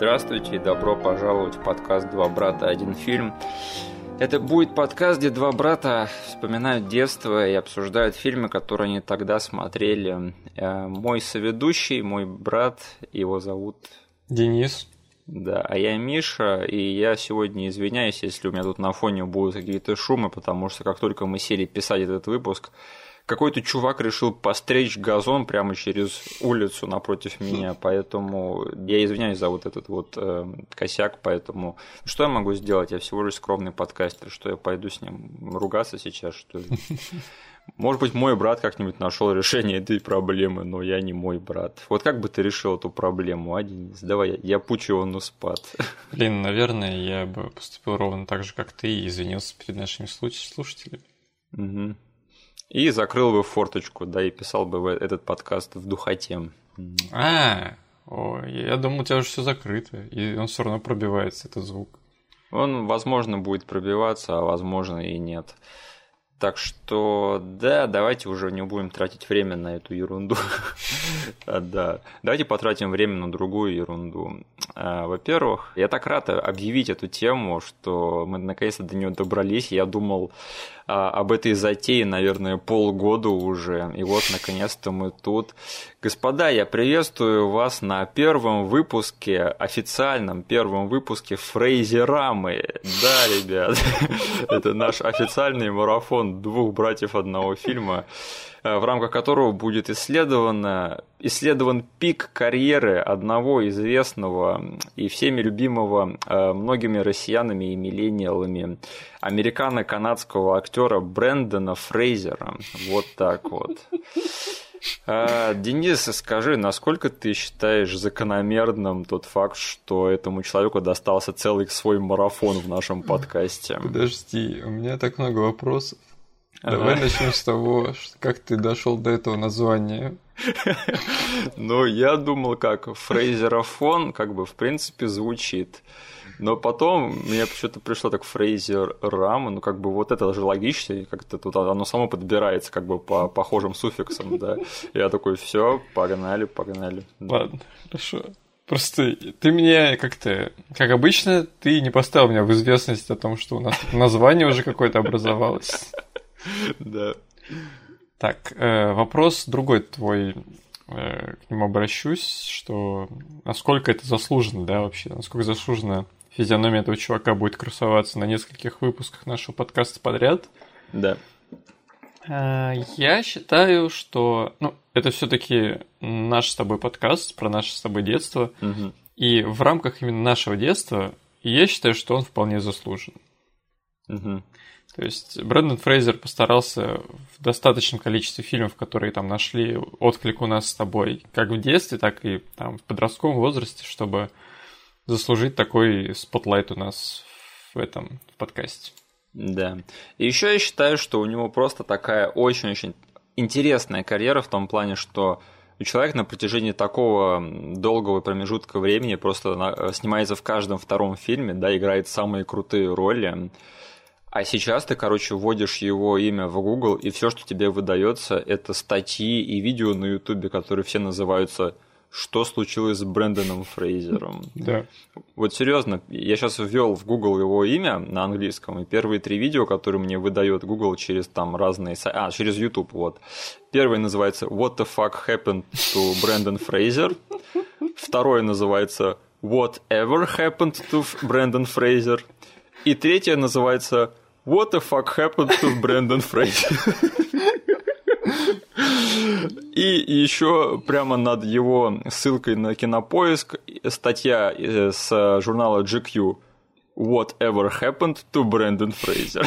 Здравствуйте и добро пожаловать в подкаст «Два брата. Один фильм». Это будет подкаст, где два брата вспоминают детство и обсуждают фильмы, которые они тогда смотрели. Э, мой соведущий, мой брат, его зовут... Денис. Да, а я Миша, и я сегодня извиняюсь, если у меня тут на фоне будут какие-то шумы, потому что как только мы сели писать этот выпуск, какой-то чувак решил постричь газон прямо через улицу напротив меня, поэтому я извиняюсь за вот этот вот э, косяк, поэтому что я могу сделать? Я всего лишь скромный подкастер, что я пойду с ним ругаться сейчас, что ли? Может быть, мой брат как-нибудь нашел решение этой проблемы, но я не мой брат. Вот как бы ты решил эту проблему, а, Денис? Давай, я, я пучу его на спад. Блин, наверное, я бы поступил ровно так же, как ты, и извинился перед нашими слушателями. Угу. И закрыл бы форточку, да, и писал бы этот подкаст в духоте. А, о, я думал, у тебя уже все закрыто, и он все равно пробивается, этот звук. Он, возможно, будет пробиваться, а возможно и нет. Так что, да, давайте уже не будем тратить время на эту ерунду. Да, давайте потратим время на другую ерунду. А, во-первых, я так рад объявить эту тему, что мы наконец-то до нее добрались. Я думал, а, об этой затее, наверное, полгода уже. И вот, наконец-то мы тут. Господа, я приветствую вас на первом выпуске, официальном первом выпуске Фрейзерамы. Да, ребят, это наш официальный марафон двух братьев одного фильма. Э, в рамках которого будет исследовано, исследован пик карьеры одного известного и всеми любимого э, многими россиянами и миллениалами американо-канадского актера Брэндона Фрейзера. Вот так вот. А, Денис, скажи, насколько ты считаешь закономерным тот факт, что этому человеку достался целый свой марафон в нашем подкасте? Подожди, у меня так много вопросов. Давай начнем с того, как ты дошел до этого названия. Ну, я думал, как фрейзерофон, как бы, в принципе, звучит. Но потом мне почему-то пришло так Фрейзер Рам, ну как бы вот это же логично, как-то тут оно само подбирается как бы по похожим суффиксам, да. Я такой, все, погнали, погнали. Ладно, хорошо. Просто ты мне как-то, как обычно, ты не поставил меня в известность о том, что у нас название уже какое-то образовалось. Да. Так, э, вопрос другой твой, э, к нему обращусь, что насколько это заслуженно, да, вообще, насколько заслуженно физиономия этого чувака будет красоваться на нескольких выпусках нашего подкаста подряд. Да. Э, я считаю, что ну, это все-таки наш с тобой подкаст про наше с тобой детство. Угу. И в рамках именно нашего детства я считаю, что он вполне заслужен. Угу. То есть Брэндон Фрейзер постарался в достаточном количестве фильмов, которые там нашли отклик у нас с тобой, как в детстве, так и там в подростковом возрасте, чтобы заслужить такой spotlight у нас в этом в подкасте. Да. И еще я считаю, что у него просто такая очень-очень интересная карьера в том плане, что человек на протяжении такого долгого промежутка времени просто снимается в каждом втором фильме, да, играет самые крутые роли. А сейчас ты, короче, вводишь его имя в Google, и все, что тебе выдается, это статьи и видео на Ютубе, которые все называются «Что случилось с Брэндоном Фрейзером?». Да. Вот серьезно, я сейчас ввел в Google его имя на английском, и первые три видео, которые мне выдает Google через там разные сайты, а, через YouTube, вот. Первый называется «What the fuck happened to Брэндон Фрейзер?». Второй называется «Whatever happened to Брэндон Фрейзер?». И третье называется What the fuck happened to Брэндон Фрейзер? И еще прямо над его ссылкой на кинопоиск статья э, с журнала GQ Whatever happened to Брэндон Фрейзер?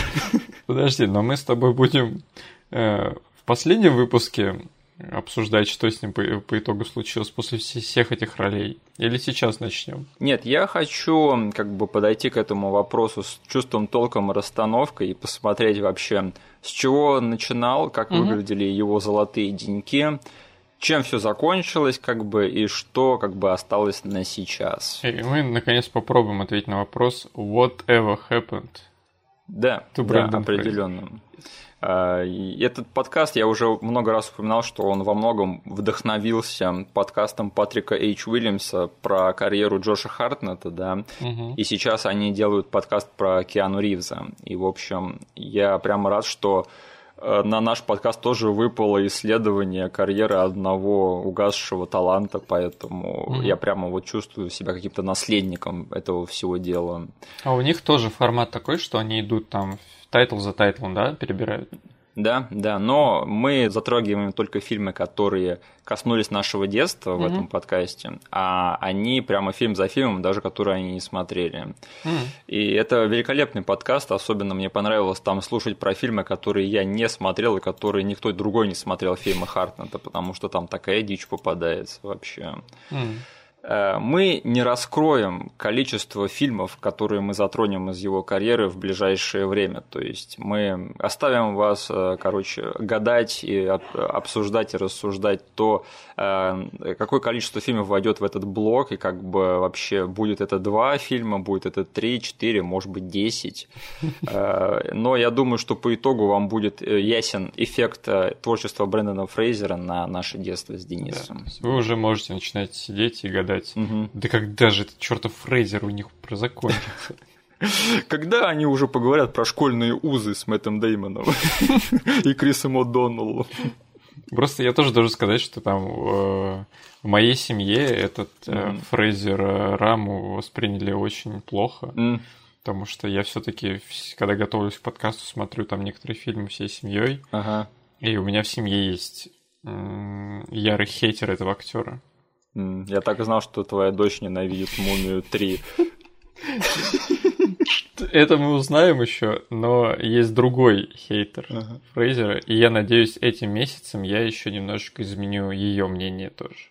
Подожди, но мы с тобой будем э, в последнем выпуске обсуждать, что с ним по, по итогу случилось после всех этих ролей? Или сейчас начнем? Нет, я хочу как бы подойти к этому вопросу с чувством толком и расстановкой и посмотреть вообще, с чего он начинал, как угу. выглядели его золотые деньки, чем все закончилось, как бы, и что как бы осталось на сейчас. И мы наконец попробуем ответить на вопрос Whatever happened? Да, да, определенно. А, этот подкаст я уже много раз упоминал, что он во многом вдохновился подкастом Патрика Эйч Уильямса про карьеру Джоша Хартнета, да, угу. и сейчас они делают подкаст про Киану Ривза. И, в общем, я прямо рад, что э, на наш подкаст тоже выпало исследование карьеры одного угасшего таланта, поэтому mm я прямо вот чувствую себя каким-то наследником этого всего дела. А у них тоже формат такой, что они идут там title за title ом, да, перебирают? Да, да, но мы затрагиваем только фильмы, которые коснулись нашего детства mm-hmm. в этом подкасте, а они прямо фильм за фильмом, даже которые они не смотрели. Mm-hmm. И это великолепный подкаст, особенно мне понравилось там слушать про фильмы, которые я не смотрел и которые никто другой не смотрел фильмы Хартнета, потому что там такая дичь попадается вообще. Mm-hmm. Э, мы не раскроем количество фильмов, которые мы затронем из его карьеры в ближайшее время. То есть мы оставим вас, э, короче, гадать и обсуждать и рассуждать то, э, какое количество фильмов войдет в этот блок, и как бы вообще будет это два фильма, будет это три, четыре, может быть, десять. Но я думаю, что по итогу вам будет ясен эффект творчества Брэндона Фрейзера на наше детство с Денисом. Да. Вы уже можете начинать сидеть и гадать гадать. Угу. Да когда же этот чертов Фрейзер у них закончится? Когда они уже поговорят про школьные узы с Мэттом Деймоном и Крисом О'Доннеллом? Просто я тоже должен сказать, что там э, в моей семье этот mm. Фрейзер э, Раму восприняли очень плохо. Mm. Потому что я все-таки, когда готовлюсь к подкасту, смотрю там некоторые фильмы всей семьей. Ага. И у меня в семье есть ярый хейтер этого актера. Я так и знал, что твоя дочь ненавидит Мумию 3. Это мы узнаем еще, но есть другой хейтер ага. Фрейзера, и я надеюсь, этим месяцем я еще немножечко изменю ее мнение тоже.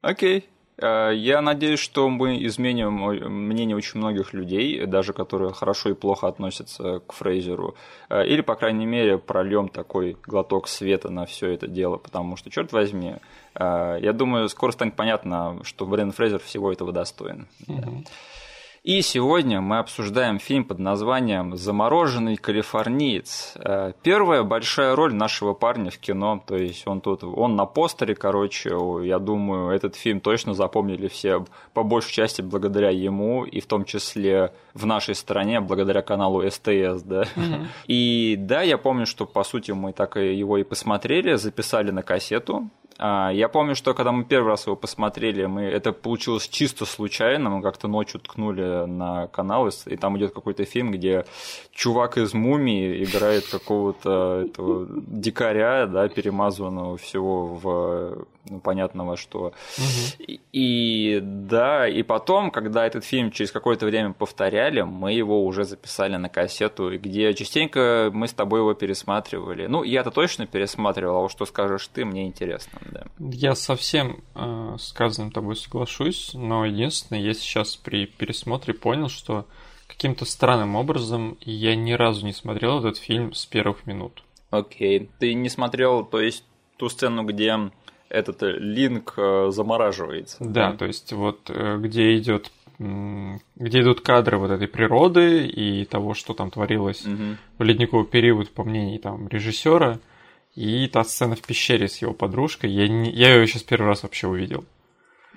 Окей. А, я надеюсь, что мы изменим мнение очень многих людей, даже которые хорошо и плохо относятся к Фрейзеру. А, или, по крайней мере, прольем такой глоток света на все это дело, потому что, черт возьми, а, я думаю, скоро станет понятно, что Брэн Фрейзер всего этого достоин. Mm-hmm. И сегодня мы обсуждаем фильм под названием «Замороженный калифорниец». А, первая большая роль нашего парня в кино, то есть он тут, он на постере, короче, я думаю, этот фильм точно запомнили все, по большей части благодаря ему, и в том числе в нашей стране, благодаря каналу СТС, да. Mm-hmm. И да, я помню, что по сути мы так его и посмотрели, записали на кассету, а, я помню, что когда мы первый раз его посмотрели, мы это получилось чисто случайно. Мы как-то ночью ткнули на канал, и там идет какой-то фильм, где чувак из мумии играет какого-то дикаря, да, перемазанного всего в ну, понятно во что. Угу. И, и да, и потом, когда этот фильм через какое-то время повторяли, мы его уже записали на кассету, где частенько мы с тобой его пересматривали. Ну, я-то точно пересматривал, а вот что скажешь ты, мне интересно, да. Я совсем э, сказанным тобой соглашусь, но единственное, я сейчас при пересмотре понял, что каким-то странным образом я ни разу не смотрел этот фильм с первых минут. Окей. Ты не смотрел, то есть ту сцену, где этот э, линк э, замораживается. Да, да? то есть вот э, где идет где идут кадры вот этой природы и того, что там творилось угу. в ледниковый период, по мнению там режиссера, и та сцена в пещере с его подружкой, я, не, я ее сейчас первый раз вообще увидел.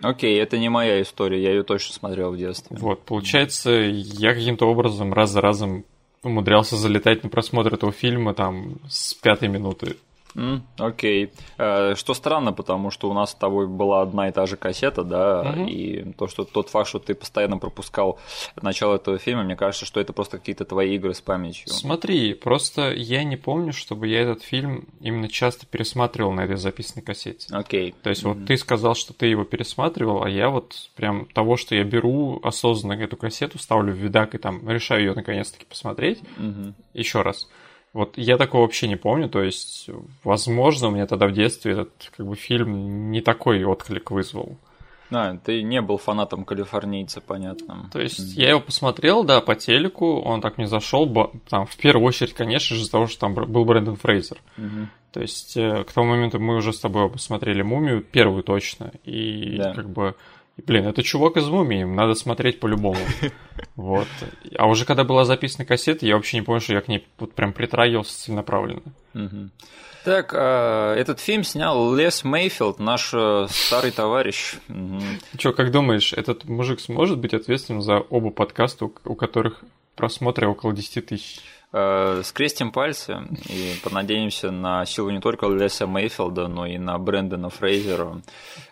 Окей, это не моя история, я ее точно смотрел в детстве. Вот, получается, я каким-то образом раз за разом умудрялся залетать на просмотр этого фильма там с пятой минуты. Окей. Okay. Э, что странно, потому что у нас с тобой была одна и та же кассета, да, угу. и то, что тот факт, что ты постоянно пропускал начало этого фильма, мне кажется, что это просто какие-то твои игры с памятью. Смотри, просто я не помню, чтобы я этот фильм именно часто пересматривал на этой записанной кассете. Окей. Okay. То есть вот ты сказал, что ты его пересматривал, а я вот прям того, что я беру осознанно эту кассету, ставлю в видак и там решаю ее наконец-таки посмотреть угу. еще раз. Вот я такого вообще не помню, то есть, возможно, у меня тогда в детстве этот как бы фильм не такой отклик вызвал. А, ты не был фанатом калифорнийца, понятно. То есть mm-hmm. я его посмотрел, да, по телеку, он так мне зашел, там, в первую очередь, конечно же, из-за того, что там был Брэндон Фрейзер. Mm-hmm. То есть э, к тому моменту мы уже с тобой посмотрели «Мумию», первую точно, и да. как бы блин, это чувак из мумии, надо смотреть по-любому. Вот. А уже когда была записана кассета, я вообще не понял, что я к ней вот прям притрагивался целенаправленно. Так, а, этот фильм снял Лес Мейфилд, наш э, старый товарищ. Угу. Че, как думаешь, этот мужик сможет быть ответственным за оба подкаста, у которых просмотры около 10 тысяч? Э, скрестим пальцы и понадеемся на силу не только Леса Мейфилда, но и на Брэндона Фрейзера.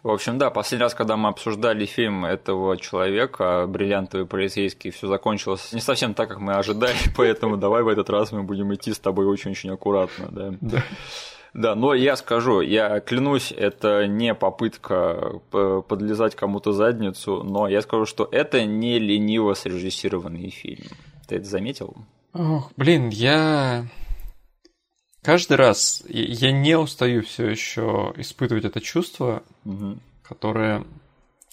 В общем, да, последний раз, когда мы обсуждали фильм этого человека, «Бриллиантовый полицейский», все закончилось не совсем так, как мы ожидали, поэтому давай в этот раз мы будем идти с тобой очень-очень аккуратно. Да? Да. Да, но я скажу, я клянусь, это не попытка подлезать кому-то задницу, но я скажу, что это не лениво срежиссированный фильм. Ты это заметил? Ох, блин, я каждый раз я не устаю все еще испытывать это чувство, угу. которое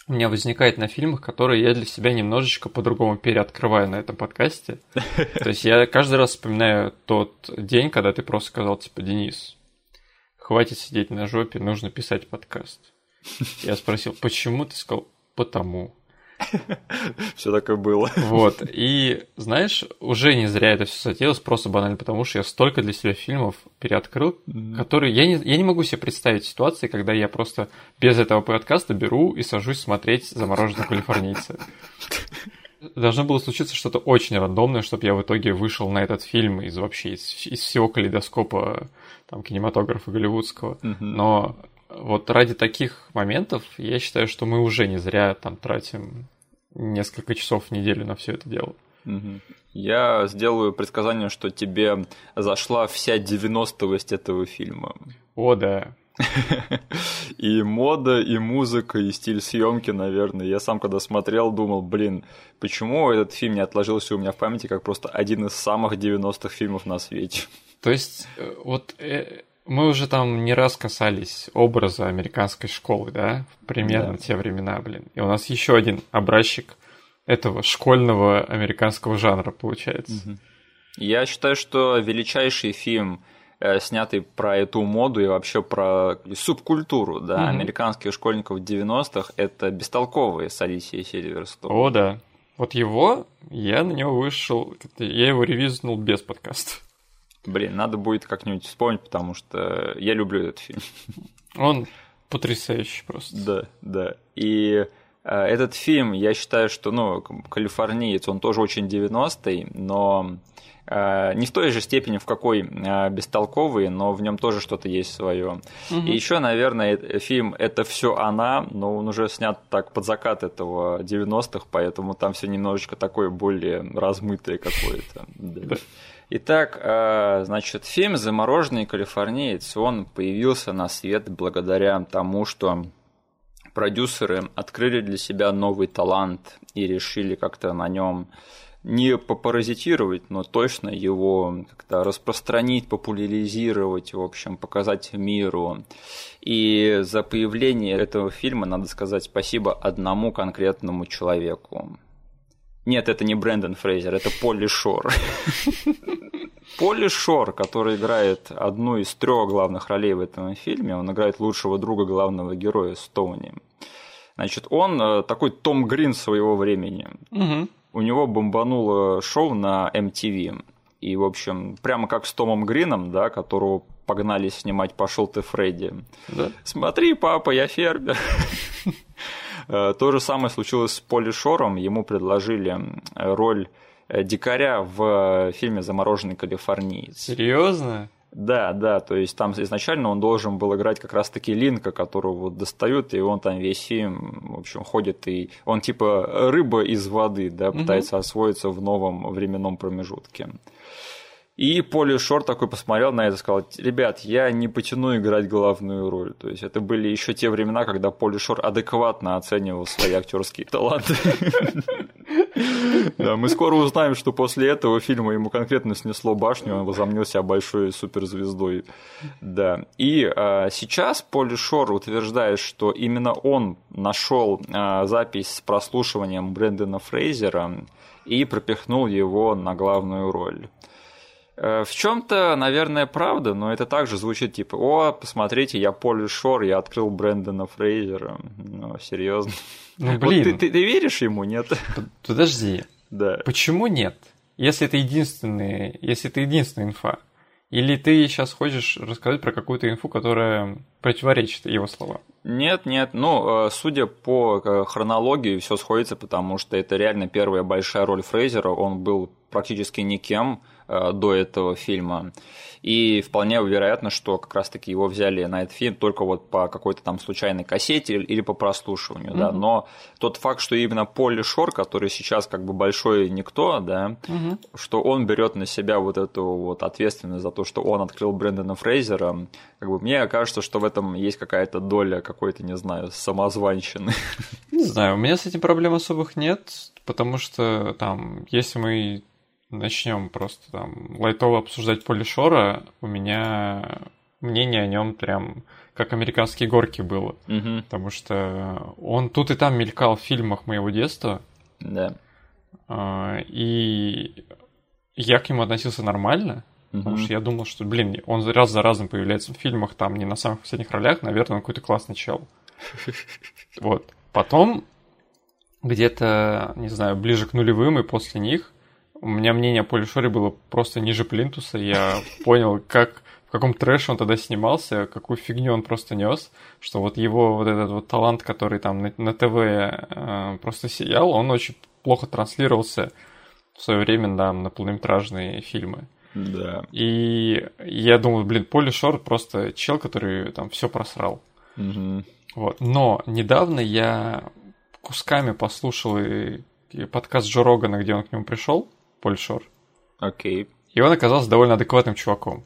у меня возникает на фильмах, которые я для себя немножечко по-другому переоткрываю на этом подкасте. То есть я каждый раз вспоминаю тот день, когда ты просто сказал, типа, Денис, хватит сидеть на жопе, нужно писать подкаст. Я спросил, почему? Ты сказал, потому. Все так и было. Вот. И, знаешь, уже не зря это все затеялось, просто банально потому, что я столько для себя фильмов переоткрыл, mm-hmm. которые... Я не, я не могу себе представить ситуации, когда я просто без этого подкаста беру и сажусь смотреть «Замороженного калифорнийца». Должно было случиться что-то очень рандомное, чтобы я в итоге вышел на этот фильм из вообще из, из всего калейдоскопа там, кинематографа голливудского. Mm-hmm. Но вот ради таких моментов я считаю, что мы уже не зря там тратим несколько часов в неделю на все это дело. Я сделаю предсказание, что тебе зашла вся 90-ость этого фильма. О, да. И мода, и музыка, и стиль съемки, наверное. Я сам когда смотрел, думал, блин, почему этот фильм не отложился у меня в памяти как просто один из самых 90-х фильмов на свете. То есть, э, вот э, мы уже там не раз касались образа американской школы, да, примерно да. те времена, блин. И у нас еще один образчик этого школьного американского жанра получается. Я считаю, что величайший фильм, э, снятый про эту моду и вообще про субкультуру, да, угу. американских школьников 90-х, это «Бестолковые» с Алисией Сильверстоун. О, да. Вот его, я на него вышел, я его ревизнул без подкаста. Блин, надо будет как-нибудь вспомнить, потому что я люблю этот фильм. Он потрясающий просто. Да, да. И э, этот фильм, я считаю, что, ну, калифорниец, он тоже очень 90-й, но э, не в той же степени, в какой э, бестолковый, но в нем тоже что-то есть свое. Угу. И еще, наверное, фильм это все она, но он уже снят так под закат этого 90-х, поэтому там все немножечко такое более размытое какое-то. Итак, э, значит, фильм «Замороженный калифорниец», он появился на свет благодаря тому, что продюсеры открыли для себя новый талант и решили как-то на нем не попаразитировать, но точно его как-то распространить, популяризировать, в общем, показать миру. И за появление этого фильма надо сказать спасибо одному конкретному человеку. Нет, это не Брэндон Фрейзер, это Полли Шор. Полли Шор, который играет одну из трех главных ролей в этом фильме, он играет лучшего друга главного героя Стоуни. Значит, он э, такой Том Грин своего времени. Угу. У него бомбануло шоу на MTV. И, в общем, прямо как с Томом Грином, да, которого погнали снимать «Пошел ты, Фредди». Да. Смотри, папа, я фермер. Э, то же самое случилось с Поли Шором. Ему предложили роль э, дикаря в фильме «Замороженный калифорниец». Серьезно? Да, да, то есть там изначально он должен был играть как раз-таки Линка, которого вот достают, и он там весь фильм, в общем, ходит и он типа рыба из воды, да, пытается угу. освоиться в новом временном промежутке. И Поли Шор такой посмотрел на это и сказал, ребят, я не потяну играть главную роль. То есть это были еще те времена, когда Поли Шор адекватно оценивал свои актерские таланты. Да, мы скоро узнаем, что после этого фильма ему конкретно снесло башню, он возомнил себя большой суперзвездой. Да. И а, сейчас Поли Шор утверждает, что именно он нашел а, запись с прослушиванием Брэндона Фрейзера и пропихнул его на главную роль. Э, в чем-то, наверное, правда, но это также звучит типа, о, посмотрите, я Поли Шор, я открыл Брэндона Фрейзера. Ну, серьезно. Ну, блин. Вот ты, ты, ты веришь ему, нет? Подожди. Да. Почему нет? Если это единственный, если это единственная инфа. Или ты сейчас хочешь рассказать про какую-то инфу, которая противоречит его словам? Нет, нет. Ну, э, судя по э, хронологии, все сходится, потому что это реально первая большая роль Фрейзера. Он был практически никем до этого фильма. И вполне вероятно, что как раз-таки его взяли на этот фильм только вот по какой-то там случайной кассете или по прослушиванию, mm-hmm. да. Но тот факт, что именно Полли Шор, который сейчас как бы большой никто, да, mm-hmm. что он берет на себя вот эту вот ответственность за то, что он открыл Брэндона Фрейзера, как бы мне кажется, что в этом есть какая-то доля какой-то, не знаю, самозванщины. Не знаю, у меня с этим проблем особых нет, потому что там, если мы начнем просто там лайтово обсуждать Поли Шора, у меня мнение о нем прям как американские горки было. Угу. Потому что он тут и там мелькал в фильмах моего детства. Да. А, и я к нему относился нормально. Угу. Потому что я думал, что, блин, он раз за разом появляется в фильмах, там не на самых последних ролях, наверное, он какой-то классный чел. Вот. Потом, где-то, не знаю, ближе к нулевым и после них, у меня мнение о Поле Шоре было просто ниже плинтуса. Я понял, как в каком трэше он тогда снимался, какую фигню он просто нес, что вот его вот этот вот талант, который там на, на ТВ э, просто сиял, он очень плохо транслировался в свое время да, на полнометражные фильмы. Да. И я думал, блин, Поли Шор просто чел, который там все просрал. Угу. Вот. Но недавно я кусками послушал и, и подкаст Джо Рогана, где он к нему пришел. Поль Шор. Окей. И он оказался довольно адекватным чуваком,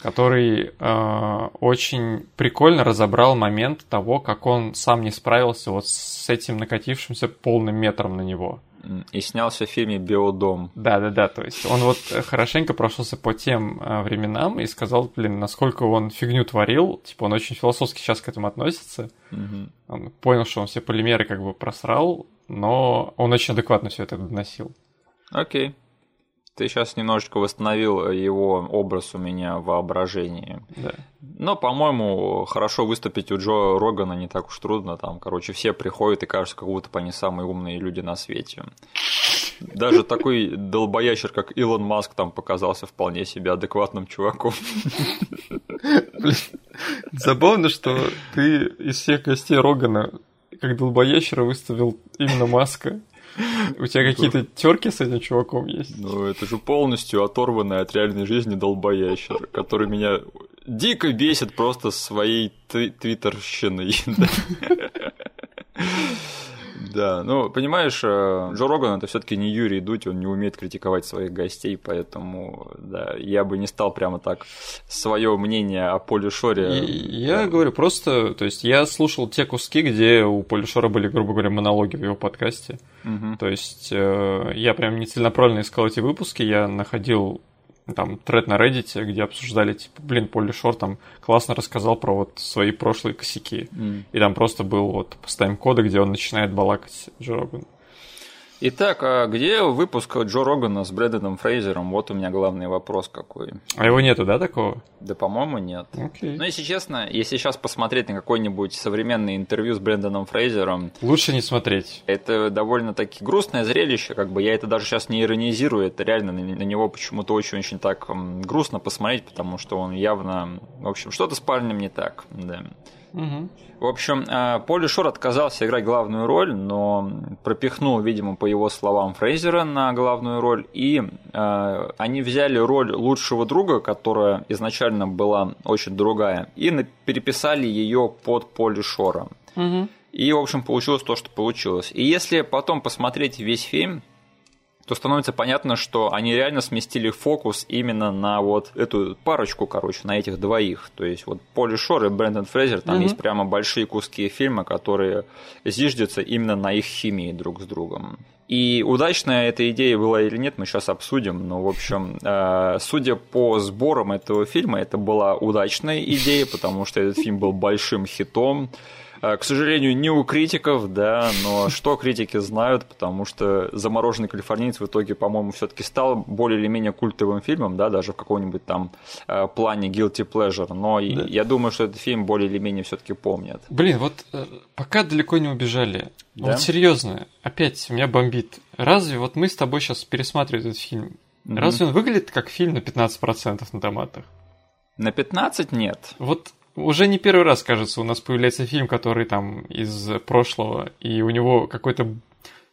который э, очень прикольно разобрал момент того, как он сам не справился вот с этим накатившимся полным метром на него. И снялся в фильме «Биодом». Да-да-да, то есть он вот хорошенько прошелся по тем э, временам и сказал, блин, насколько он фигню творил, типа он очень философски сейчас к этому относится. Угу. Он понял, что он все полимеры как бы просрал, но он очень адекватно все это доносил. Окей. Ты сейчас немножечко восстановил его образ у меня в воображении. Да. Но, по-моему, хорошо выступить у Джо Рогана не так уж трудно. Там, короче, все приходят и кажутся, как будто бы они самые умные люди на свете. Даже такой долбоящер, как Илон Маск, там показался вполне себе адекватным чуваком. Забавно, что ты из всех гостей Рогана как долбоящера выставил именно Маска. У тебя какие-то терки с этим чуваком есть? Ну, это же полностью оторванный от реальной жизни долбоящер, который меня дико бесит просто своей твиттерщиной. Да, ну, понимаешь, э, Джо Роган это все-таки не Юрий Дудь, он не умеет критиковать своих гостей, поэтому, да, я бы не стал прямо так свое мнение о Поле Шоре. Я да. говорю просто, то есть я слушал те куски, где у Поля Шора были, грубо говоря, монологи в его подкасте. Угу. То есть э, я прям не целенаправленно искал эти выпуски, я находил там тред на Reddit, где обсуждали, типа, блин, Полли Шор там классно рассказал про вот свои прошлые косяки. Mm. И там просто был вот с тайм-кода, где он начинает балакать Джо Роган. Итак, а где выпуск Джо Рогана с Брэдоном Фрейзером? Вот у меня главный вопрос какой. А его нету, да, такого? Да, по-моему, нет. Okay. Но если честно, если сейчас посмотреть на какое-нибудь современное интервью с Брэндоном Фрейзером... Лучше не смотреть. Это довольно-таки грустное зрелище, как бы я это даже сейчас не иронизирую, это реально на, на него почему-то очень-очень так грустно посмотреть, потому что он явно... В общем, что-то с парнем не так, да. Угу. В общем, э, Поли Шор отказался играть главную роль, но пропихнул, видимо, по его словам, Фрейзера на главную роль. И э, они взяли роль лучшего друга, которая изначально была очень другая, и переписали ее под Поли Шора. Угу. И, в общем, получилось то, что получилось. И если потом посмотреть весь фильм, то становится понятно, что они реально сместили фокус именно на вот эту парочку, короче, на этих двоих. То есть вот Поли Шор и Брэндон Фрейзер, там mm-hmm. есть прямо большие куски фильма, которые зиждятся именно на их химии друг с другом. И удачная эта идея была или нет, мы сейчас обсудим. Но, в общем, э, судя по сборам этого фильма, это была удачная идея, потому что этот фильм был большим хитом. Э, к сожалению, не у критиков, да, но что критики знают, потому что «Замороженный калифорниец» в итоге, по-моему, все-таки стал более или менее культовым фильмом, да, даже в каком-нибудь там э, плане guilty pleasure, но да. я думаю, что этот фильм более или менее все-таки помнят. Блин, вот э, пока далеко не убежали, да? вот серьезно, опять меня бомбит. Разве вот мы с тобой сейчас пересматриваем этот фильм, mm-hmm. разве он выглядит как фильм на 15% на томатах? На 15 нет. Вот уже не первый раз, кажется, у нас появляется фильм, который там из прошлого, и у него какой-то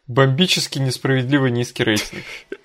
бомбически несправедливый низкий рейтинг.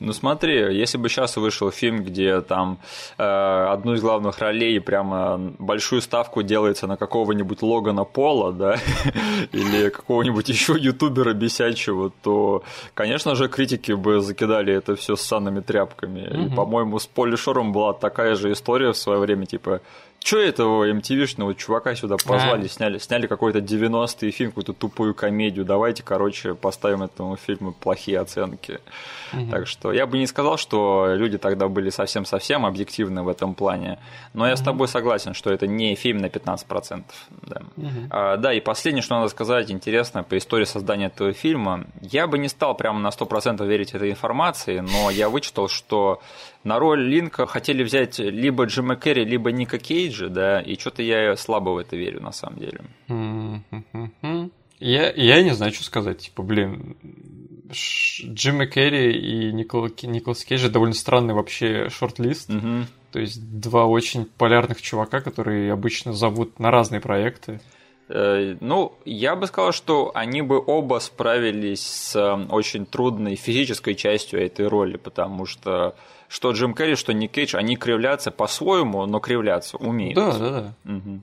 Ну смотри, если бы сейчас вышел фильм, где там э, одну из главных ролей прямо большую ставку делается на какого-нибудь Логана Пола, да, или какого-нибудь еще ютубера бесячего, то, конечно же, критики бы закидали это все с санными тряпками. И, по-моему, с Поли Шором была такая же история в свое время, типа, Че этого MTV-шного чувака сюда позвали, а. сняли, сняли какой-то 90-й фильм, какую-то тупую комедию. Давайте, короче, поставим этому фильму плохие оценки. Угу. Так что я бы не сказал, что люди тогда были совсем-совсем объективны в этом плане. Но я угу. с тобой согласен, что это не фильм на 15%. Да. Угу. А, да, и последнее, что надо сказать, интересно, по истории создания этого фильма. Я бы не стал прямо на 100% верить этой информации, но я вычитал, что на роль Линка хотели взять либо Джима Керри, либо Ника Кейджа, да, и что-то я слабо в это верю, на самом деле. Я, я не знаю, что сказать. Типа, блин, Джима Керри и Никол, Николас Кейджа довольно странный вообще шорт-лист. Угу. То есть два очень полярных чувака, которые обычно зовут на разные проекты. Э, ну, я бы сказал, что они бы оба справились с э, очень трудной физической частью этой роли, потому что что Джим Керри, что Ник Кейдж, они кривлятся по-своему, но кривляться умеют. Да, да, да. Угу.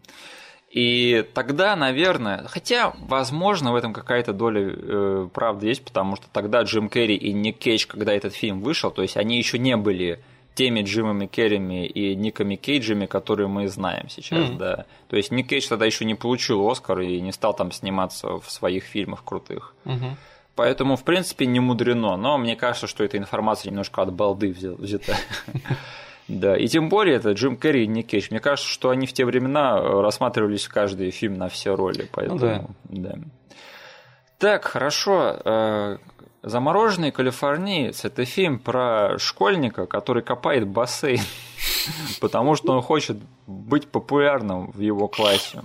И тогда, наверное, хотя, возможно, в этом какая-то доля э, правды есть, потому что тогда Джим Керри и Ник Кейдж, когда этот фильм вышел, то есть они еще не были теми Джимами Керрими и Никами Кейджами, которые мы знаем сейчас, mm. да. То есть Ник Кейдж тогда еще не получил Оскар и не стал там сниматься в своих фильмах крутых. Mm-hmm. Поэтому, в принципе, не мудрено. Но мне кажется, что эта информация немножко от балды взята. Да, и тем более это Джим Керри и Ник Кейдж. Мне кажется, что они в те времена рассматривались в каждый фильм на все роли. Поэтому, ну, да. да. Так, хорошо. Э, Замороженный калифорниец – это фильм про школьника, который копает бассейн, потому что он хочет быть популярным в его классе.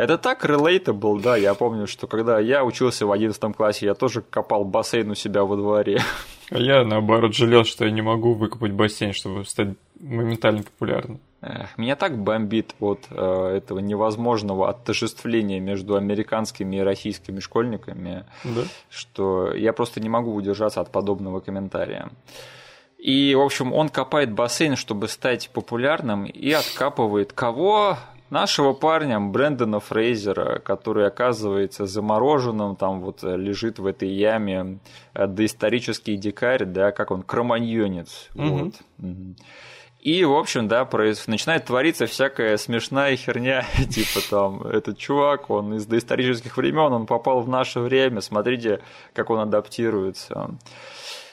Это так relatable, да, я помню, что когда я учился в 11 классе, я тоже копал бассейн у себя во дворе. А я, наоборот, жалел, что я не могу выкопать бассейн, чтобы стать моментально популярным. Эх, меня так бомбит от э, этого невозможного отождествления между американскими и российскими школьниками, да? что я просто не могу удержаться от подобного комментария. И, в общем, он копает бассейн, чтобы стать популярным, и откапывает кого? Нашего парня Брэндона Фрейзера, который оказывается замороженным, там вот лежит в этой яме э, доисторический дикарь, да, как он, кроманьонец. Угу. Вот. И, в общем, да, проис... начинает твориться всякая смешная херня, типа там, этот чувак, он из доисторических времен, он попал в наше время, смотрите, как он адаптируется.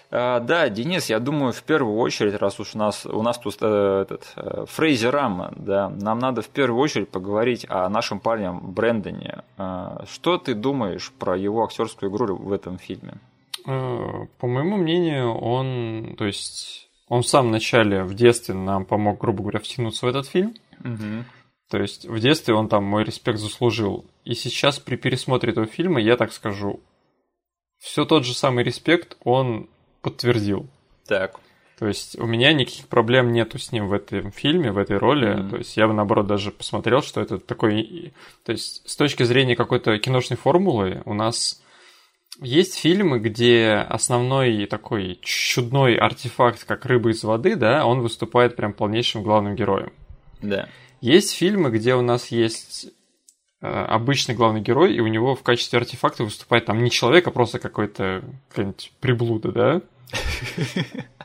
А, да, Денис, я думаю, в первую очередь, раз уж у нас, у нас тут э, этот э, Фрейзер Рама, да, нам надо в первую очередь поговорить о нашем парне Брэндоне. А, что ты думаешь про его актерскую игру в этом фильме? Э, по моему мнению, он, то есть он в самом начале, в детстве нам помог, грубо говоря, втянуться в этот фильм. Угу. То есть в детстве он там мой респект заслужил. И сейчас при пересмотре этого фильма, я так скажу, все тот же самый респект он подтвердил. Так. То есть у меня никаких проблем нету с ним в этом фильме, в этой роли. Mm-hmm. То есть я бы наоборот даже посмотрел, что это такой... То есть с точки зрения какой-то киношной формулы у нас есть фильмы, где основной такой чудной артефакт, как рыба из воды, да, он выступает прям полнейшим главным героем. Да. Есть фильмы, где у нас есть обычный главный герой, и у него в качестве артефакта выступает там не человек, а просто какой-то какая-нибудь приблуда, да?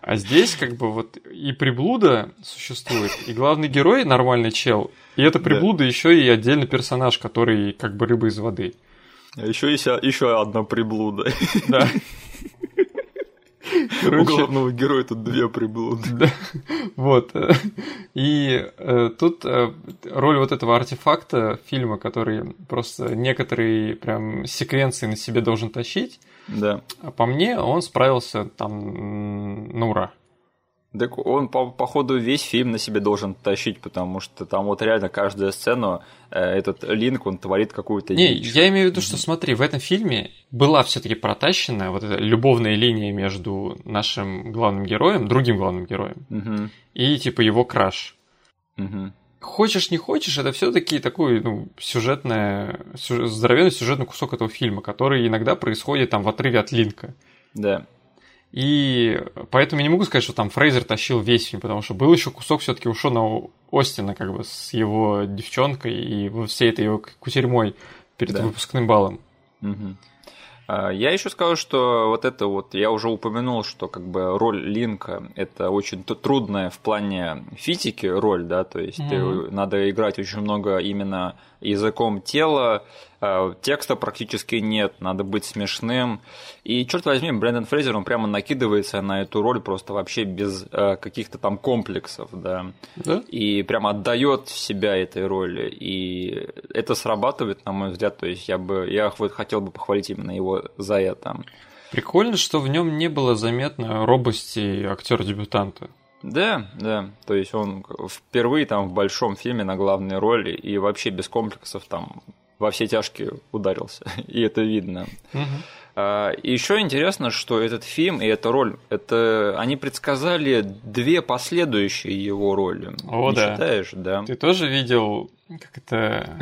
А здесь как бы вот и приблуда существует, и главный герой нормальный чел, и это приблуда да. еще и отдельный персонаж, который как бы рыба из воды. А еще есть еще одна приблуда. Да. У главного героя тут две приблуды. Да. Вот. И э, тут э, роль вот этого артефакта фильма, который просто некоторые прям секвенции на себе должен тащить, да. по мне, он справился там на ура. Так он, по, походу, весь фильм на себе должен тащить, потому что там вот реально каждая сцена, э, этот Линк, он творит какую-то Не, дичь. я имею в виду, что смотри, в этом фильме была все таки протащена вот эта любовная линия между нашим главным героем, другим главным героем, угу. и типа его краш. Угу. Хочешь, не хочешь, это все-таки такой, ну, сюжетный, сюжет, здоровенный сюжетный кусок этого фильма, который иногда происходит там в отрыве от Линка. Да. И поэтому я не могу сказать, что там Фрейзер тащил весь фильм, потому что был еще кусок все-таки у Шона Остина, как бы с его девчонкой и всей этой его кутерьмой перед да. выпускным балом. Угу. Я еще скажу, что вот это вот, я уже упомянул, что как бы роль Линка это очень трудная в плане физики роль, да, то есть mm-hmm. ты, надо играть очень много именно языком тела, текста практически нет, надо быть смешным. И, черт возьми, Брэндон Фрейзер, он прямо накидывается на эту роль просто вообще без э, каких-то там комплексов, да. да? И прямо отдает себя этой роли. И это срабатывает, на мой взгляд, то есть я бы, я вот хотел бы похвалить именно его за это. Прикольно, что в нем не было заметно робости актера-дебютанта. Да, да. То есть он впервые там в большом фильме на главной роли и вообще без комплексов там во все тяжкие ударился, и это видно. Угу. И еще интересно, что этот фильм и эта роль, это они предсказали две последующие его роли. О, Не да. считаешь, да? Ты тоже видел как это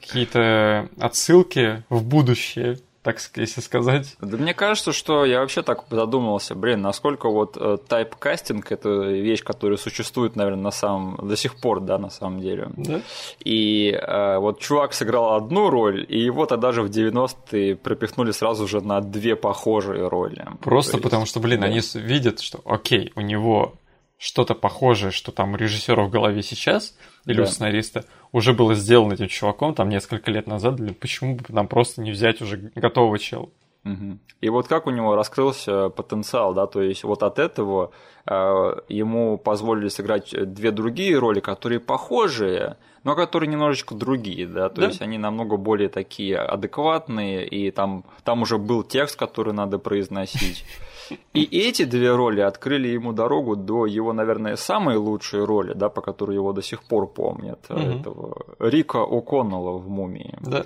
какие-то отсылки в будущее? Так если сказать. Да мне кажется, что я вообще так задумался, блин, насколько вот э, тайп-кастинг это вещь, которая существует, наверное, на самом до сих пор, да, на самом деле. Да? И э, вот чувак сыграл одну роль, и его тогда же в 90-е пропихнули сразу же на две похожие роли. Просто есть, потому что, блин, да. они видят, что окей, у него что-то похожее, что там у режиссера в голове сейчас, или да. у сценариста, уже было сделано этим чуваком там несколько лет назад, блин, почему бы нам просто не взять уже готового чела? Угу. И вот как у него раскрылся потенциал, да, то есть вот от этого э, ему позволили сыграть две другие роли, которые похожие, но которые немножечко другие, да, то да? есть они намного более такие адекватные, и там, там уже был текст, который надо произносить. И эти две роли открыли ему дорогу до его, наверное, самой лучшей роли, да, по которой его до сих пор помнят, угу. этого Рика О'Коннелла в «Мумии». Да.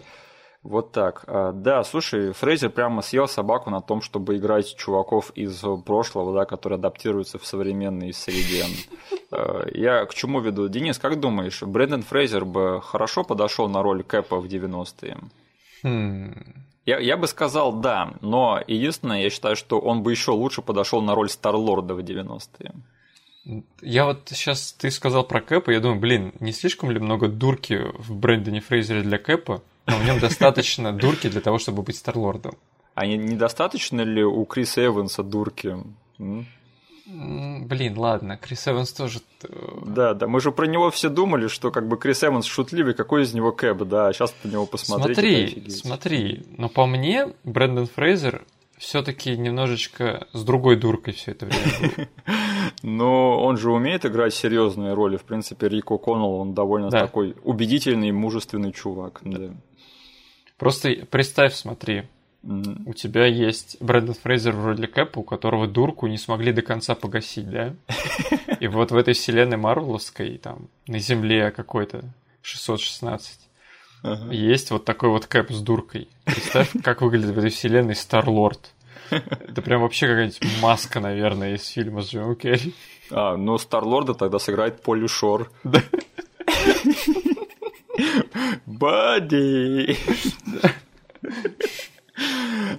Вот так. А, да, слушай, Фрейзер прямо съел собаку на том, чтобы играть чуваков из прошлого, да, которые адаптируются в современной среде. А, я к чему веду? Денис, как думаешь, Брэндон Фрейзер бы хорошо подошел на роль Кэпа в 90-е? Хм. Я, я бы сказал да, но единственное, я считаю, что он бы еще лучше подошел на роль Старлорда в 90-е. Я вот сейчас ты сказал про Кэпа, я думаю, блин, не слишком ли много дурки в Брэндоне Фрейзере для Кэпа? Но в нем достаточно дурки для того, чтобы быть Старлордом. А недостаточно ли у Криса Эванса дурки? Блин, ладно, Крис Эванс тоже... Э, да, да, мы же про него все думали, что как бы Крис Эванс шутливый, какой из него Кэп, да, а сейчас по него посмотреть. Смотри, смотри, но по мне Брэндон Фрейзер все-таки немножечко с другой дуркой все это время. Но он же умеет играть серьезные роли. В принципе, Рико Коннелл, он довольно да. такой убедительный, мужественный чувак. Да. Просто представь, смотри. У тебя есть Брэндон Фрейзер в роли Кэпа, у которого дурку не смогли до конца погасить, да? И вот в этой вселенной Марвеловской, там, на Земле какой-то 616, uh-huh. есть вот такой вот Кэп с дуркой. Представь, как выглядит в этой вселенной Стар-Лорд. Это прям вообще какая-нибудь маска, наверное, из фильма с Джимом Керри. А, ну Стар-Лорда тогда сыграет Поли Шор. Да. Бади!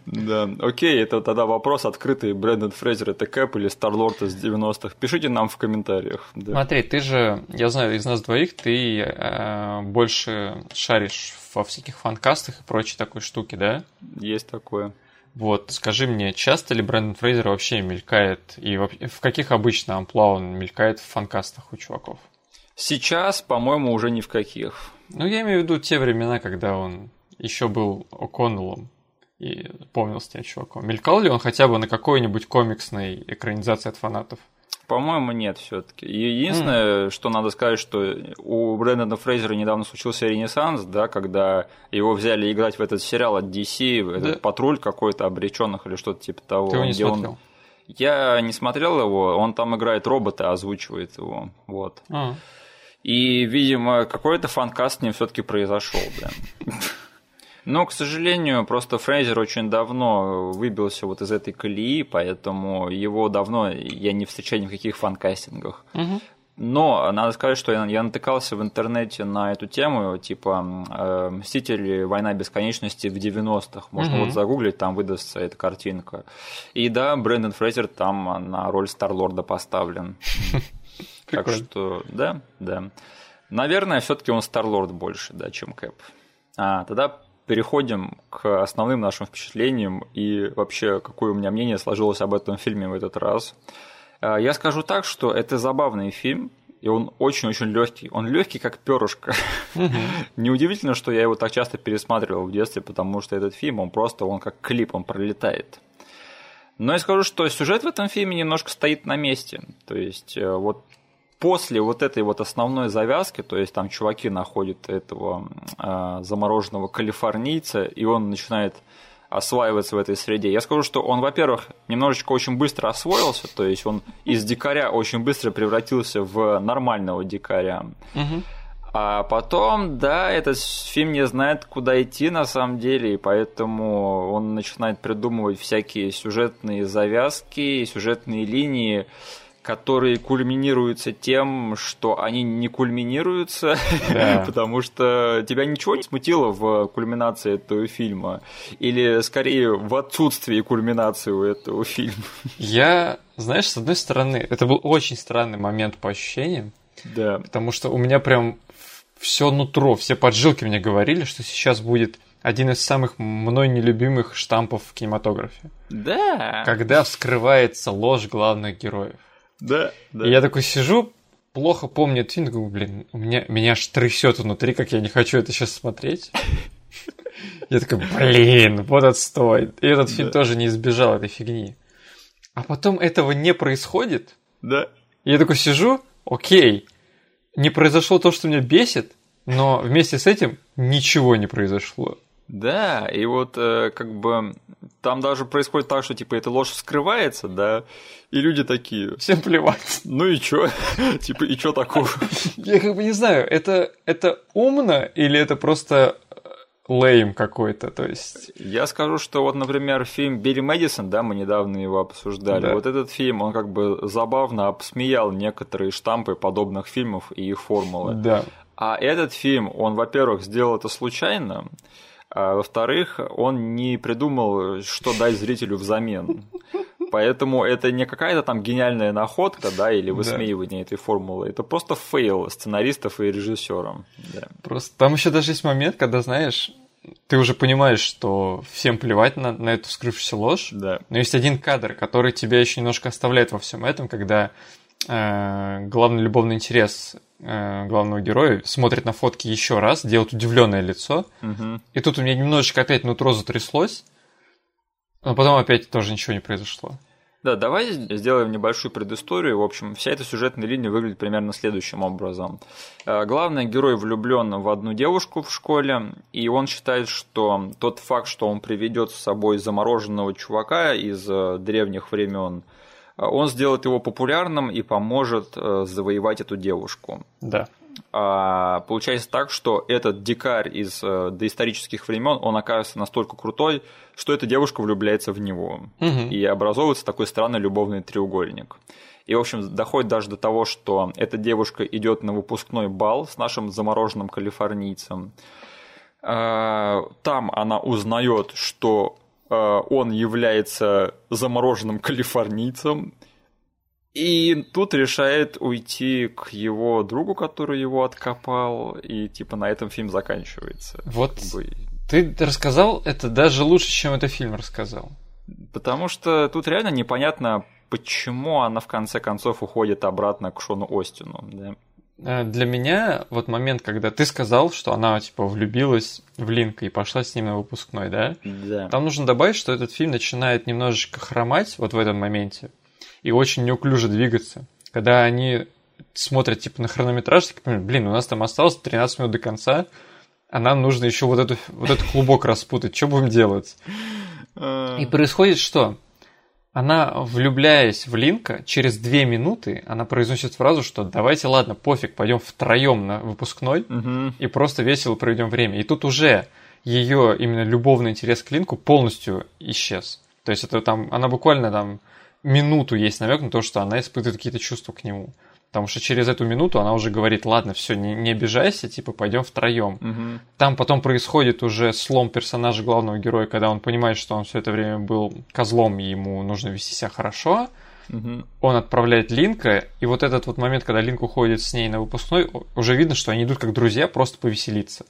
Да, окей, это тогда вопрос открытый. Брэндон Фрейзер это Кэп или Старлорд из 90-х? Пишите нам в комментариях. Да. Смотри, ты же, я знаю, из нас двоих ты э, больше шаришь во всяких фанкастах и прочей такой штуки, да? Есть такое. Вот, скажи мне, часто ли Брэндон Фрейзер вообще мелькает, и в каких обычно амплуа он мелькает в фанкастах у чуваков? Сейчас, по-моему, уже ни в каких. Ну, я имею в виду те времена, когда он еще был О'Коннеллом и помнил с тем чуваком. Мелькал ли он хотя бы на какой-нибудь комиксной экранизации от фанатов? По-моему, нет все-таки. Единственное, mm. что надо сказать, что у Брэндона Фрейзера недавно случился ренессанс, да, когда его взяли играть в этот сериал от DC, да. этот патруль какой-то обреченных или что-то типа того. Ты его не смотрел? Он... Я не смотрел его, он там играет робота, озвучивает его. Вот. А. И, видимо, какой-то фанкаст с ним все-таки произошел, да. Но, к сожалению, просто Фрейзер очень давно выбился вот из этой колеи, поэтому его давно я не встречаю ни в каких фанкастингах. Угу. Но надо сказать, что я, я натыкался в интернете на эту тему, типа э, «Мстители. Война бесконечности» в 90-х. Можно mm вот загуглить, там выдастся эта картинка. И да, Брэндон Фрейзер там на роль Старлорда поставлен. Так что, да, да. Наверное, все таки он Старлорд больше, да, чем Кэп. А, тогда переходим к основным нашим впечатлениям и вообще, какое у меня мнение сложилось об этом фильме в этот раз. А, я скажу так, что это забавный фильм, и он очень-очень легкий. Он легкий, как перышко. Неудивительно, что я его так часто пересматривал в детстве, потому что этот фильм, он просто, он как клип, он пролетает. Но я скажу, что сюжет в этом фильме немножко стоит на месте. То есть, э, вот после вот этой вот основной завязки, то есть там чуваки находят этого э, замороженного калифорнийца, и он начинает осваиваться в этой среде. Я скажу, что он, во-первых, немножечко очень быстро освоился, то есть он из дикаря очень быстро превратился в нормального дикаря. Угу. А потом, да, этот фильм не знает, куда идти на самом деле, и поэтому он начинает придумывать всякие сюжетные завязки, сюжетные линии, которые кульминируются тем, что они не кульминируются, да. потому что тебя ничего не смутило в кульминации этого фильма, или скорее в отсутствии кульминации у этого фильма. Я, знаешь, с одной стороны, это был очень странный момент по ощущениям, да. потому что у меня прям все нутро, все поджилки мне говорили, что сейчас будет один из самых мной нелюбимых штампов в кинематографе. Да. Когда вскрывается ложь главных героев. Да, да. И я такой сижу, плохо помню этот фильм, такой, блин, у меня, меня аж трясет внутри, как я не хочу это сейчас смотреть. Я такой, блин, вот отстой. И этот фильм тоже не избежал этой фигни. А потом этого не происходит. Да. Я такой сижу, окей, не произошло то, что меня бесит, но вместе с этим ничего не произошло. Да, и вот э, как бы там даже происходит так, что типа эта ложь вскрывается, да, и люди такие. Всем плевать. Ну и чё? типа, и чё такого? Я как бы не знаю, это, это умно или это просто э, лейм какой-то, то есть... Я скажу, что вот, например, фильм Билли Мэдисон, да, мы недавно его обсуждали, да. вот этот фильм, он как бы забавно обсмеял некоторые штампы подобных фильмов и их формулы. Да. А этот фильм, он, во-первых, сделал это случайно, а во-вторых, он не придумал, что дать зрителю взамен. Поэтому это не какая-то там гениальная находка, да, или высмеивание да. этой формулы. Это просто fail сценаристов и режиссеров. Да. Просто там еще даже есть момент, когда, знаешь, ты уже понимаешь, что всем плевать на, на эту скрывшуюся ложь. Да. Но есть один кадр, который тебя еще немножко оставляет во всем этом, когда главный любовный интерес э, главного героя смотрит на фотки еще раз, делает удивленное лицо. Угу. И тут у меня немножечко опять нутро затряслось, но потом опять тоже ничего не произошло. Да, давай сделаем небольшую предысторию. В общем, вся эта сюжетная линия выглядит примерно следующим образом. Э, главный герой влюблен в одну девушку в школе, и он считает, что тот факт, что он приведет с собой замороженного чувака из э, древних времен, э, он сделает его популярным и поможет завоевать эту девушку. Да. А, получается так, что этот дикарь из э, доисторических времен, он окажется настолько крутой, что эта девушка влюбляется в него. Угу. И образовывается такой странный любовный треугольник. И, в общем, доходит даже до того, что эта девушка идет на выпускной бал с нашим замороженным калифорнийцем. А, там она узнает, что э, он является замороженным калифорнийцем, и тут решает уйти к его другу, который его откопал, и типа на этом фильм заканчивается. Вот как бы... ты рассказал это даже лучше, чем этот фильм рассказал. Потому что тут реально непонятно, почему она в конце концов уходит обратно к Шону Остину. Да? Э, для меня вот момент, когда ты сказал, что она типа влюбилась в Линка и пошла с ним на выпускной, да? Да. Там нужно добавить, что этот фильм начинает немножечко хромать вот в этом моменте и очень неуклюже двигаться. Когда они смотрят типа на хронометраж, такие, блин, у нас там осталось 13 минут до конца, а нам нужно еще вот, эту, вот этот клубок распутать, что будем делать? И происходит что? Она, влюбляясь в Линка, через две минуты она произносит фразу, что давайте, ладно, пофиг, пойдем втроем на выпускной Мгм. и просто весело проведем время. И тут уже ее именно любовный интерес к Линку полностью исчез. То есть это там, она буквально там минуту есть намек на то, что она испытывает какие-то чувства к нему. Потому что через эту минуту она уже говорит, ладно, все, не, не обижайся, типа, пойдем втроем. Мгм. Там потом происходит уже слом персонажа главного героя, когда он понимает, что он все это время был козлом, и ему нужно вести себя хорошо. Мгм. Он отправляет Линка, и вот этот вот момент, когда Линк уходит с ней на выпускной, уже видно, что они идут как друзья просто повеселиться.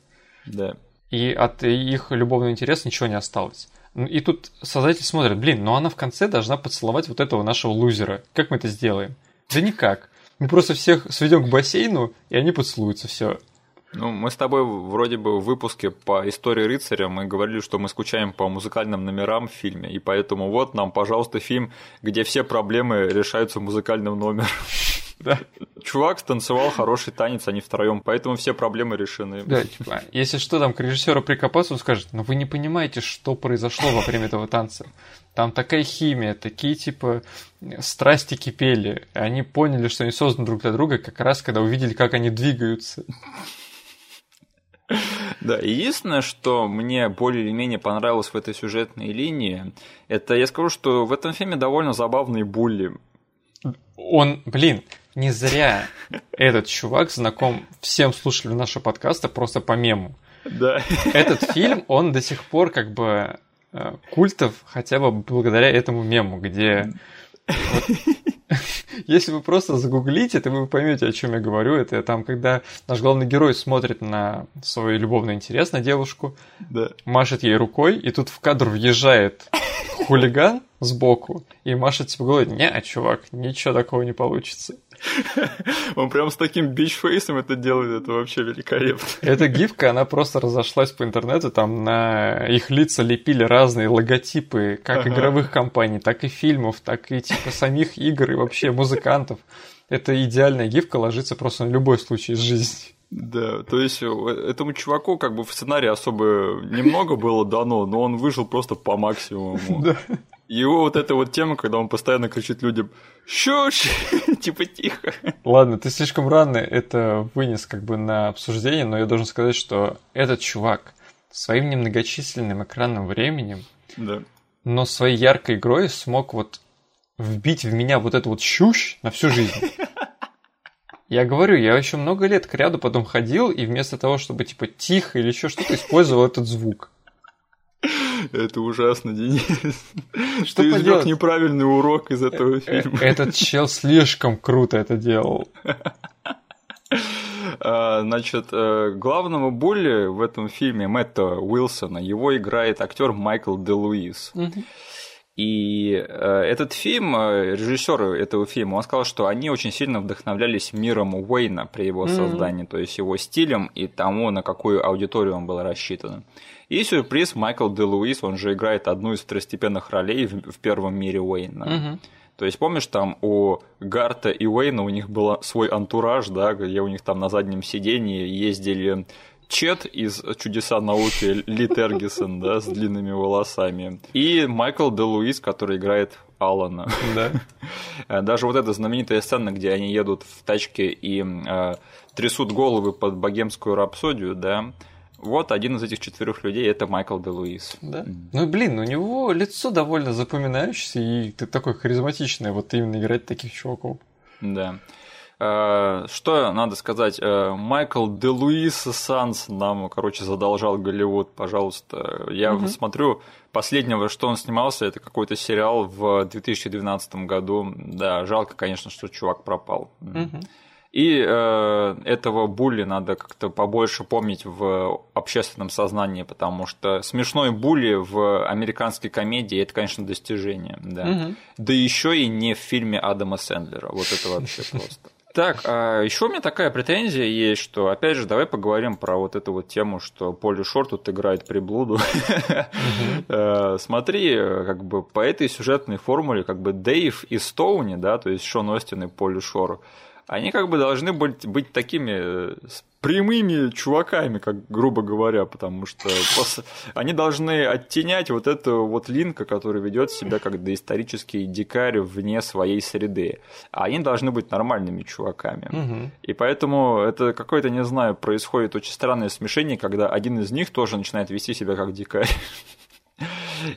Да. И от их любовного интереса ничего не осталось. Ну, И тут создатель смотрит, блин, но она в конце должна поцеловать вот этого нашего лузера. Как мы это сделаем? Да никак. Мы просто всех сведем к бассейну, и они поцелуются, все. Ну, мы с тобой вроде бы в выпуске по истории рыцаря мы говорили, что мы скучаем по музыкальным номерам в фильме, и поэтому вот нам, пожалуйста, фильм, где все проблемы решаются музыкальным номером. Да. Чувак станцевал хороший танец, они втроем, поэтому все проблемы решены. Да, типа, если что, там к режиссеру прикопаться, он скажет, но вы не понимаете, что произошло во время этого танца. Там такая химия, такие, типа, страсти кипели. Они поняли, что они созданы друг для друга, как раз когда увидели, как они двигаются. Да, единственное, что мне более или менее понравилось в этой сюжетной линии, это я скажу, что в этом фильме довольно забавные булли. Он, блин, не зря этот чувак знаком всем слушателям нашего подкаста просто по мему. Да. Этот фильм, он до сих пор как бы э, культов хотя бы благодаря этому мему, где если вы просто загуглите, то вы поймете, о чем я говорю. Это там, когда наш главный герой смотрит на свой любовный интерес на девушку, Да. машет ей рукой, и тут в кадр въезжает хулиган сбоку и машет типа головой. Не, чувак, ничего такого не получится. Он прям с таким бичфейсом это делает, это вообще великолепно. Эта гифка, она просто разошлась по интернету, там на их лица лепили разные логотипы, как Ага. игровых компаний, так и фильмов, так и типа самих игр и вообще музыкантов. Это идеальная гифка ложится просто на любой случай из жизни. Да, то есть э, этому чуваку как бы в сценарии особо немного было дано, но он выжил просто по максимуму. Да. Его вот эта вот тема, когда он постоянно кричит людям «Щущ!» типа тихо. Ладно, ты слишком рано это вынес как бы на обсуждение, но я должен сказать, что этот чувак своим немногочисленным экранным временем, Да. но своей яркой игрой смог вот вбить в меня вот эту вот щущ на всю жизнь. Я говорю, я еще много лет к ряду потом ходил, и вместо того, чтобы типа тихо или еще что-то, использовал этот звук. Это ужасно, Денис. Что Ты извлек неправильный урок из этого Э, фильма. Этот чел слишком круто это делал. А, Значит, э, главного Булли в этом фильме Мэтта Уилсона, его играет актер Майкл Де Луис. И э, этот фильм, э, режиссер этого фильма, он сказал, что они очень сильно вдохновлялись миром Уэйна при его создании, то есть его стилем и тому, на какую аудиторию он был рассчитан. И сюрприз, Майкл Де Луис, он же играет одну из второстепенных ролей в, в первом мире Уэйна. Мгм. То есть, помнишь, там у Гарта и Уэйна у них был свой антураж, да, где у них там на заднем сидении ездили Чет из «Чудеса науки» Ли Тергисон, да, с длинными волосами, и Майкл Де Луис, который играет Алана. Да. Даже вот эта знаменитая сцена, где они едут в тачке и э, трясут головы под богемскую рапсодию, да, вот один из этих четырех людей это Майкл Де Луис. Да. Ну, блин, у него лицо довольно запоминающееся, и ты такой харизматичный, вот именно играть таких чуваков. Да. Э, Что надо сказать? Э, Майкл Де Луис Санс нам, короче, задолжал Голливуд, пожалуйста. Я Мгм. смотрю, последнего, что он снимался, это какой-то сериал в 2012 году. Да, жалко, конечно, что чувак пропал. Мгм. И э, этого Булли надо как-то побольше помнить в общественном сознании, потому что смешной Булли в американской комедии это, конечно, достижение, да. Мгм. Да еще и не в фильме Адама Сэндлера. Вот это вообще просто. Так, а еще у меня такая претензия есть, что, опять же, давай поговорим про вот эту вот тему, что Поли Шор тут играет приблуду. Э, смотри, как бы по этой сюжетной формуле, как бы Дэйв и Стоуни, да, то есть Шон Остин и Поли Шор, они как бы должны быть, быть такими э, прямыми чуваками, как грубо говоря, потому что они должны оттенять вот эту вот Линка, который ведет себя как доисторический дикарь вне своей среды. А они должны быть нормальными чуваками. Угу. И поэтому это какое-то, не знаю, происходит очень странное смешение, когда один из них тоже начинает вести себя как дикарь.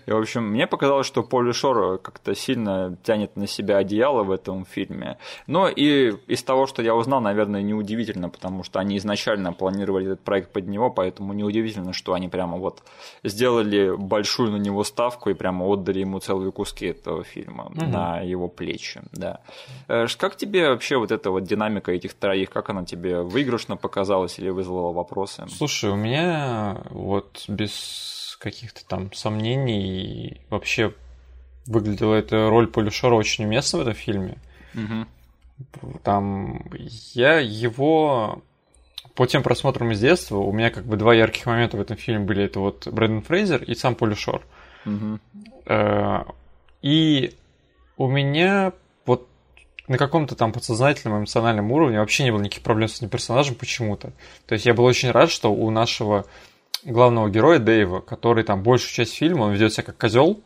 И, в общем, мне показалось, что Поли Шор как-то сильно тянет на себя одеяло в этом фильме. Но и из того, что я узнал, наверное, неудивительно, потому что они изначально планировали этот проект под него, поэтому неудивительно, что они прямо вот сделали большую на него ставку и прямо отдали ему целые куски этого фильма угу. на его плечи. Да. Э, как тебе вообще вот эта вот динамика этих троих, как она тебе выигрышно показалась или вызвала вопросы? Слушай, у меня вот без каких-то там сомнений. вообще выглядела эта роль Полюшора очень уместно в этом фильме. Угу. Там я его по тем просмотрам из детства у меня как бы два ярких момента в этом фильме были. Это вот Брэндон Фрейзер и сам Полюшор. Угу. И у меня вот на каком-то там подсознательном эмоциональном уровне вообще не было никаких проблем с этим персонажем почему-то. То есть я был очень рад, что у нашего главного героя Дэйва, который там большую часть фильма, он ведет себя как козел.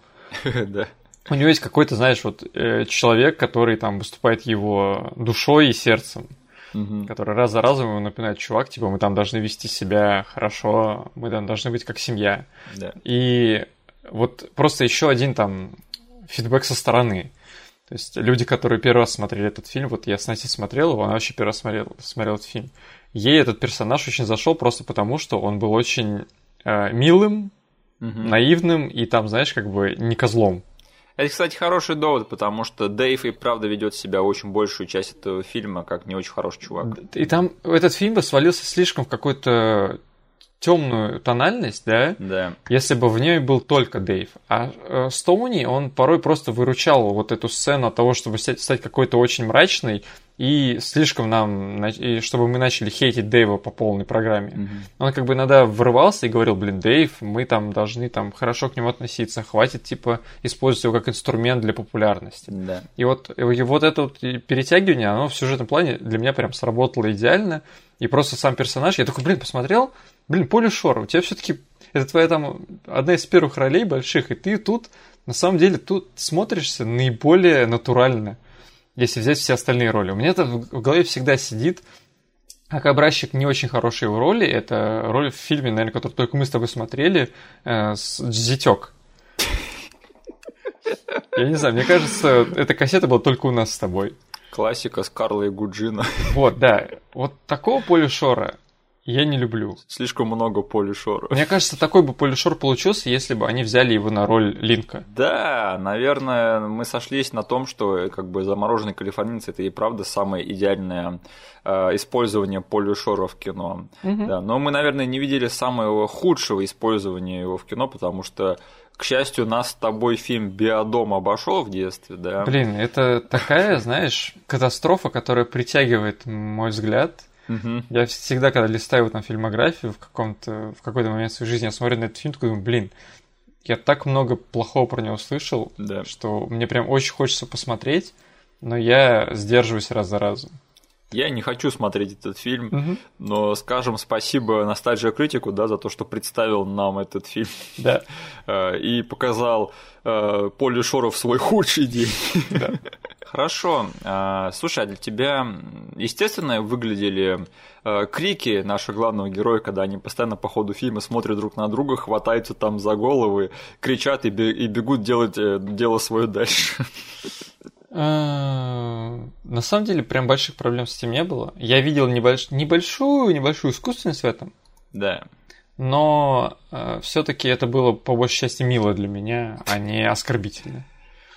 Да. У него есть какой-то, знаешь, вот э, человек, который там выступает его душой и сердцем, угу. который раз за разом ему напоминает, чувак, типа, мы там должны вести себя хорошо, мы там должны быть как семья. Да. И вот просто еще один там фидбэк со стороны. То есть люди, которые первый раз смотрели этот фильм, вот я с Настей смотрел его, она вообще первый раз смотрел, смотрел этот фильм ей этот персонаж очень зашел просто потому, что он был очень э, милым, угу. наивным и там, знаешь, как бы не козлом. Это, кстати, хороший довод, потому что Дэйв и правда ведет себя очень большую часть этого фильма как не очень хороший чувак. И там этот фильм бы свалился слишком в какой-то темную тональность, да? Да. Если бы в ней был только Дэйв. А э, Стоуни, он порой просто выручал вот эту сцену от того, чтобы стать какой-то очень мрачной, и слишком нам, и чтобы мы начали хейтить Дэйва по полной программе. Mm-hmm. Он как бы иногда врывался и говорил, блин, Дэйв, мы там должны там хорошо к нему относиться, хватит типа использовать его как инструмент для популярности. Да. И вот, и вот это вот перетягивание, оно в сюжетном плане для меня прям сработало идеально. И просто сам персонаж, я такой, блин, посмотрел, блин, Поли Шор, у тебя все-таки это твоя там одна из первых ролей больших, и ты тут на самом деле тут смотришься наиболее натурально если взять все остальные роли. У меня это в голове всегда сидит, как образчик не очень хорошей его роли, это роль в фильме, наверное, который только мы с тобой смотрели, э, с. Я не знаю, мне кажется, эта кассета была только у нас с тобой. Классика с Карлой Гуджина. Вот, да. Вот такого полишора я не люблю. Слишком много полишора. Мне кажется, такой бы полишор получился, если бы они взяли его на роль Линка. Да, наверное, мы сошлись на том, что как бы замороженный калифорнийец это и правда самое идеальное э, использование полишора в кино. Угу. Да, но мы, наверное, не видели самого худшего использования его в кино, потому что к счастью, нас с тобой фильм «Биодом» обошел в детстве, да? Блин, это такая, знаешь, катастрофа, которая притягивает мой взгляд Угу. Я всегда, когда листаю там фильмографию в, каком-то, в какой-то момент своей жизни, я смотрю на этот фильм, такой думаю, блин, я так много плохого про него слышал, да. что мне прям очень хочется посмотреть, но я сдерживаюсь раз за разом. Я не хочу смотреть этот фильм, угу. но скажем спасибо Ностальжия Критику, да, за то, что представил нам этот фильм. Да. Э, и показал э, Поле Шоров свой худший день. Да. Хорошо. А, слушай, а для тебя, естественно, выглядели э, крики наших главного героя, когда они постоянно по ходу фильма смотрят друг на друга, хватаются там за головы, кричат и бегут делать дело свое дальше. А, на самом деле, прям больших проблем с этим не было. Я видел небольш... небольшую, небольшую искусственность в этом. Да. Но э, все-таки это было по большей части мило для меня, а не оскорбительно.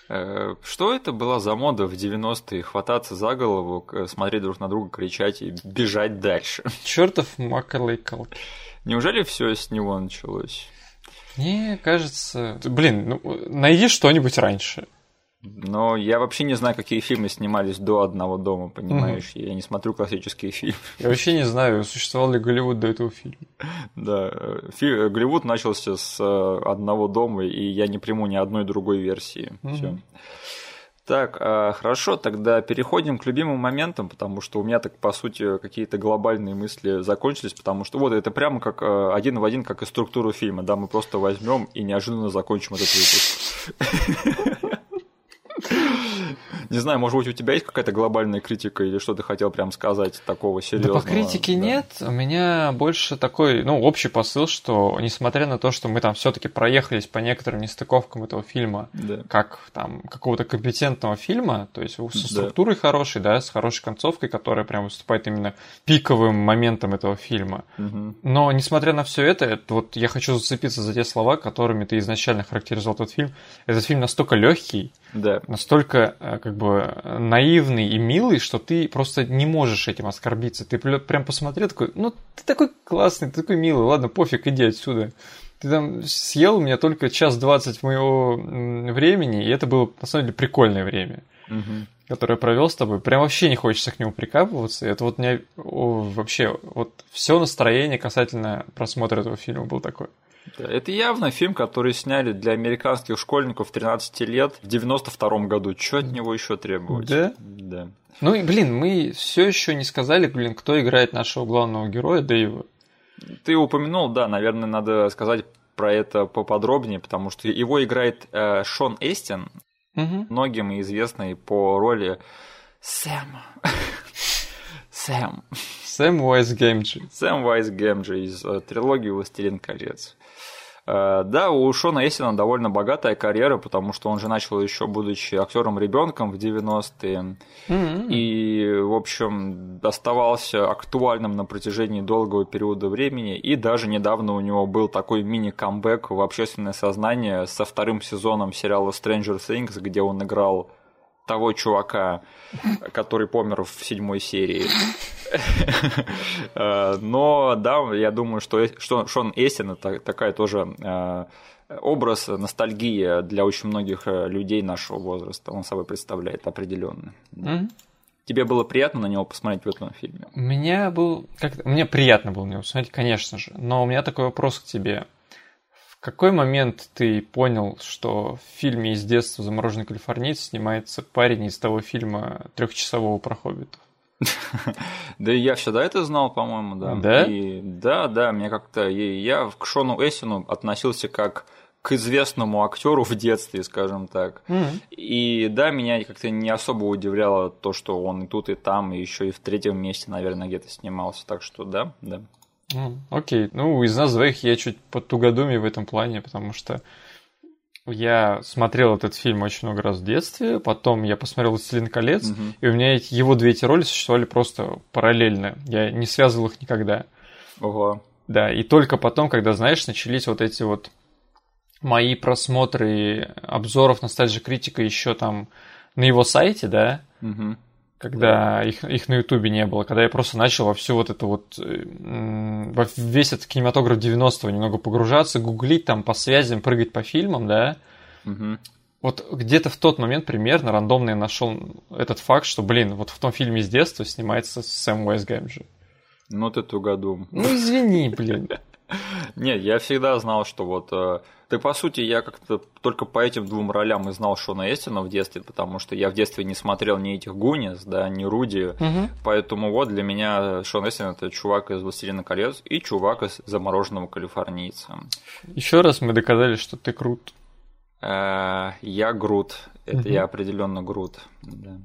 Э, что это была за мода в 90-е? Хвататься за голову, смотреть друг на друга, кричать и бежать дальше. Чертов Макалей Калки. Неужели все с него началось? Мне кажется... Блин, ну, найди что-нибудь раньше. Но я вообще не знаю, какие фильмы снимались до одного дома, понимаешь? Mm-hmm. Я не смотрю классические фильмы. Я вообще не знаю, существовал ли Голливуд до этого фильма. Да, фи- Голливуд начался с э, одного дома, и я не приму ни одной другой версии. Mm-hmm. Все. Так, а, хорошо, тогда переходим к любимым моментам, потому что у меня так, по сути, какие-то глобальные мысли закончились, потому что вот это прямо как э, один в один, как и структуру фильма, да, мы просто возьмем и неожиданно закончим этот выпуск. Не знаю, может быть, у тебя есть какая-то глобальная критика или что ты хотел прям сказать такого серьезного? Да по критике да. нет. У меня больше такой, ну, общий посыл, что несмотря на то, что мы там все-таки проехались по некоторым нестыковкам этого фильма, да. как там какого-то компетентного фильма, то есть со структурой да. хорошей, да, с хорошей концовкой, которая прям выступает именно пиковым моментом этого фильма. Угу. Но несмотря на все это, это, вот я хочу зацепиться за те слова, которыми ты изначально характеризовал этот фильм. Этот фильм настолько легкий, да. настолько э, как бы наивный и милый, что ты просто не можешь этим оскорбиться. Ты прям посмотрел такой, ну ты такой классный, ты такой милый, ладно, пофиг, иди отсюда. Ты там съел у меня только час двадцать моего времени, и это было на самом деле прикольное время, угу. которое я провел с тобой. Прям вообще не хочется к нему прикапываться. Это вот мне вообще вот все настроение касательно просмотра этого фильма было такое. Да, это явно фильм, который сняли для американских школьников 13 лет в 92 году. Что от него еще требовать? Да? Да. Ну и, блин, мы все еще не сказали, блин, кто играет нашего главного героя Дэйва. Ты упомянул, да, наверное, надо сказать про это поподробнее, потому что его играет э, Шон Эстин, угу. многим известный по роли Сэма. Сэм. Сэм Уайс Геймджи. Сэм Уайс Геймджи из э, трилогии «Властелин колец». Э, да, у Шона Эссена довольно богатая карьера, потому что он же начал еще будучи актером ребенком в 90-е. Mm-hmm. И, в общем, оставался актуальным на протяжении долгого периода времени. И даже недавно у него был такой мини-камбэк в общественное сознание со вторым сезоном сериала Stranger Things, где он играл того чувака, который помер в седьмой серии. Э, но да, я думаю, что Шон Эссен это такая тоже э, образ ностальгии для очень многих э, людей нашего возраста. Он собой представляет определенно. Тебе было приятно на него посмотреть в этом фильме? Меня был, как мне приятно было на него посмотреть, конечно же. Но у меня такой вопрос к тебе какой момент ты понял, что в фильме из детства «Замороженный калифорниец» снимается парень из того фильма трехчасового про хоббитов? Да я всегда это знал, по-моему, да. Да? И, да, да, мне как-то... Я к Шону Эссину относился как к известному актеру в детстве, скажем так. Mm-hmm. И да, меня как-то не особо удивляло то, что он и тут, и там, и еще и в третьем месте, наверное, где-то снимался. Так что да, да. Окей, ну из нас двоих я чуть под тугодуми в этом плане, потому что я смотрел этот фильм очень много раз в детстве, потом я посмотрел «Властелин колец», угу. и у меня его две эти роли существовали просто параллельно. Я не связывал их никогда. Ого. Да, и только потом, когда, знаешь, начались вот эти вот мои просмотры обзоров Ностальжи Критика еще там на его сайте, да, угу когда их, их на Ютубе не было, когда я просто начал во всю вот это вот, во весь этот кинематограф 90-го немного погружаться, гуглить там по связям, прыгать по фильмам, да, угу. вот где-то в тот момент примерно рандомно я нашел этот факт, что, блин, вот в том фильме из детства снимается Сэм Уэс Гэмджи. Ну ты тугодум. Ну извини, блин. Нет, я всегда знал, что вот... Э, ты, по сути, я как-то только по этим двум ролям и знал Шона Эстина в детстве, потому что я в детстве не смотрел ни этих Гунис, да, ни Руди, угу. поэтому вот для меня Шон Эстин это чувак из «Властелина колец» и чувак из «Замороженного калифорнийца». Еще раз мы доказали, что ты крут. Э, я Грут, это я определенно Грут, да.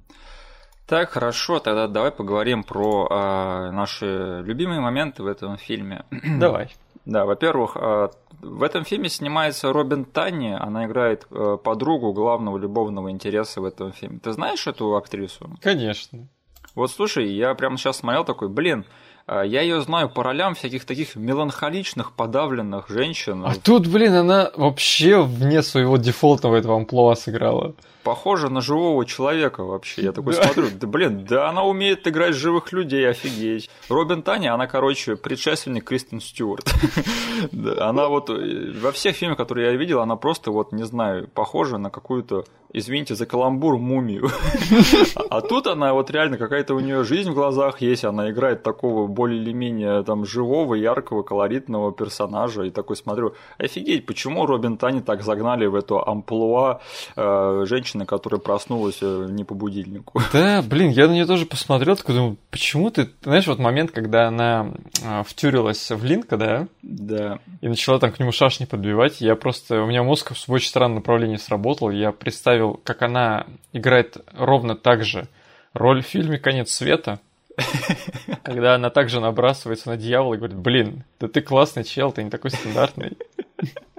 Так, хорошо, тогда давай поговорим про э, наши любимые моменты в этом фильме. Давай. Да, во-первых, э, в этом фильме снимается Робин Танни, она играет э, подругу главного любовного интереса в этом фильме. Ты знаешь эту актрису? Конечно. Вот слушай, я прямо сейчас смотрел такой, блин, а, я ее знаю по ролям всяких таких меланхоличных, подавленных женщин. А тут, блин, она вообще вне своего дефолтного этого амплуа сыграла. Похоже на живого человека вообще. Я такой да. смотрю, да блин, да она умеет играть живых людей, офигеть. Робин Таня, она, короче, предшественник Кристен Стюарт. Она вот э, во всех фильмах, которые я видел, она просто вот, не знаю, похожа на какую-то извините за каламбур, мумию. А тут она вот реально какая-то у нее жизнь в глазах есть, она играет такого более или менее там живого, яркого, колоритного персонажа. И такой смотрю, офигеть, почему Робин Тани так загнали в эту амплуа э, женщины, которая проснулась э, не по будильнику. Да, блин, я на нее тоже посмотрел, такой думаю, почему ты, знаешь, вот момент, когда она э, втюрилась в Линка, да? Да. И начала там к нему шашни подбивать, я просто, у меня мозг в очень странном направлении сработал, я представил, как она играет ровно так же роль в фильме «Конец света», когда она также набрасывается на дьявола и говорит, блин, да ты классный чел, ты не такой стандартный.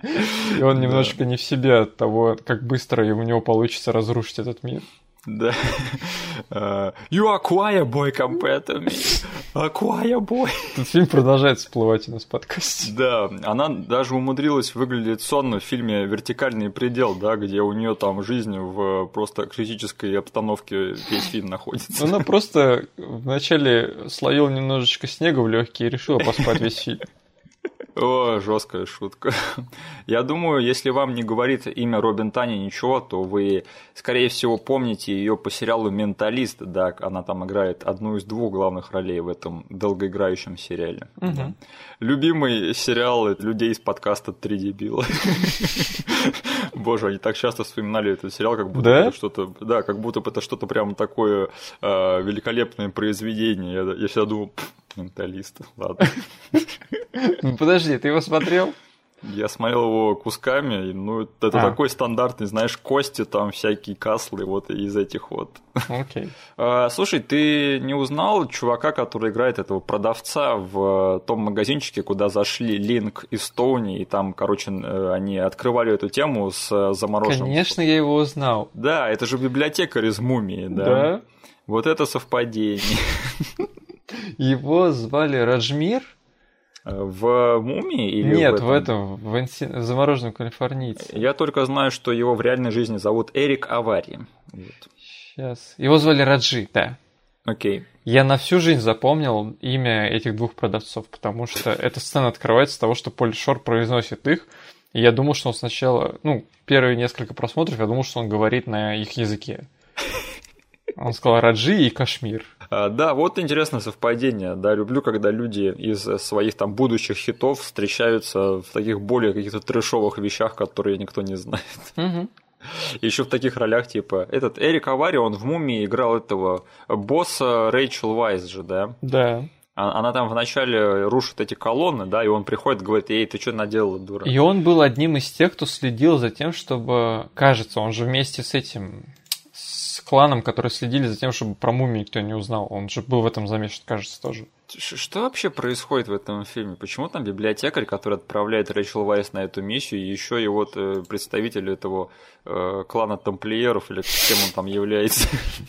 И он немножечко не в себе от того, как быстро у него получится разрушить этот мир. Да. Uh, you acquire boy compared to me. Acquire boy. Этот фильм продолжает всплывать у нас в подкасте. Да, она даже умудрилась выглядеть сонно в фильме «Вертикальный предел», да, где у нее там жизнь в просто критической обстановке весь фильм находится. Она просто вначале словила немножечко снега в легкие и решила поспать весь фильм. О, жесткая шутка. Я думаю, если вам не говорит имя Робин Тани ничего, то вы, скорее всего, помните ее по сериалу «Менталист», да, она там играет одну из двух главных ролей в этом долгоиграющем сериале. Угу. Да. Любимый сериал людей из подкаста «Три дебила». Боже, они так часто вспоминали этот сериал, как будто да? это что-то, да, как будто это что-то прям такое э, великолепное произведение. Я, я всегда думал, менталист, ладно. Ну подожди, ты его смотрел? Я смотрел его кусками, ну это а. такой стандартный, знаешь, кости там всякие каслы вот из этих вот. Окей. Okay. А, слушай, ты не узнал чувака, который играет этого продавца в том магазинчике, куда зашли Линк и Стоуни, и там, короче, они открывали эту тему с замороженным. Конечно, я его узнал. Да, это же библиотекарь из мумии, да. Да. Вот это совпадение. Его звали Раджмир. В «Мумии» или Нет, в, в этом, в, инси... в «Замороженном калифорнийце». Я только знаю, что его в реальной жизни зовут Эрик Авари. Вот. Сейчас. Его звали Раджи, да. Окей. Я на всю жизнь запомнил имя этих двух продавцов, потому что эта сцена открывается с того, что Поль Шор произносит их, и я думал, что он сначала, ну, первые несколько просмотров, я думал, что он говорит на их языке. Он сказал Раджи и Кашмир. А, да, вот интересное совпадение. Да, люблю, когда люди из своих там будущих хитов встречаются в таких более каких-то трешовых вещах, которые никто не знает. Угу. Еще в таких ролях, типа, этот Эрик Авари, он в «Мумии» играл этого босса Рэйчел Вайс же, да? Да. А, она там вначале рушит эти колонны, да, и он приходит говорит, ей, ты что наделала, дура? И он был одним из тех, кто следил за тем, чтобы, кажется, он же вместе с этим, кланом, которые следили за тем, чтобы про мумию никто не узнал. Он же был в этом замешан, кажется, тоже. Что вообще происходит в этом фильме? Почему там библиотекарь, который отправляет Рэйчел Вайс на эту миссию, и еще и вот э, представитель этого э, клана тамплиеров, или кем он там является?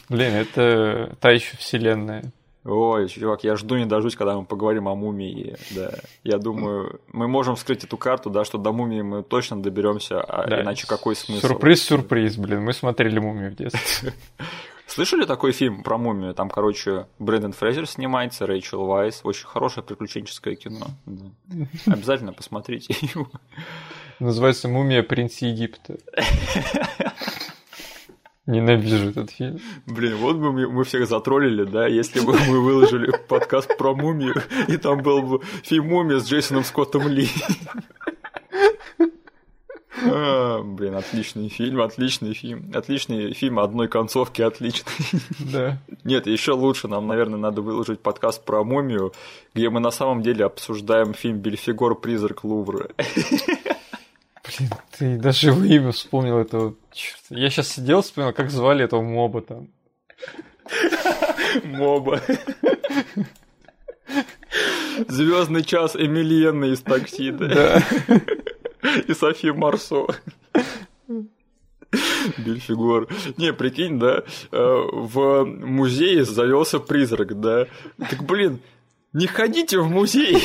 Блин, это та еще вселенная. Ой, чувак, я жду не дождусь, когда мы поговорим о мумии. Да. Я думаю, мы можем вскрыть эту карту, да, что до мумии мы точно доберемся, а да. иначе какой смысл? Сюрприз, сюрприз, блин. Мы смотрели мумию в детстве. Слышали такой фильм про мумию? Там, короче, Брэндон Фрейзер снимается, Рэйчел Вайс. Очень хорошее приключенческое кино. Да. Обязательно посмотрите его. Называется «Мумия принца Египта». Ненавижу этот фильм. Блин, вот бы мы, мы всех затроллили, да, если бы мы выложили подкаст про мумию, и там был бы фильм «Мумия» с Джейсоном Скоттом Ли. А, блин, отличный фильм, отличный фильм. Отличный фильм одной концовки, отличный. Да. Нет, еще лучше нам, наверное, надо выложить подкаст про мумию, где мы на самом деле обсуждаем фильм Бельфигор Призрак Лувра. Блин, ты даже его имя вспомнил этого. Черт. Я сейчас сидел, вспомнил, как звали этого моба там. Моба. Звездный час Эмильена из такси, да? И София Марсо. Бельфигор. Не, прикинь, да, э, в музее завелся призрак, да. Так, блин, не ходите в музей.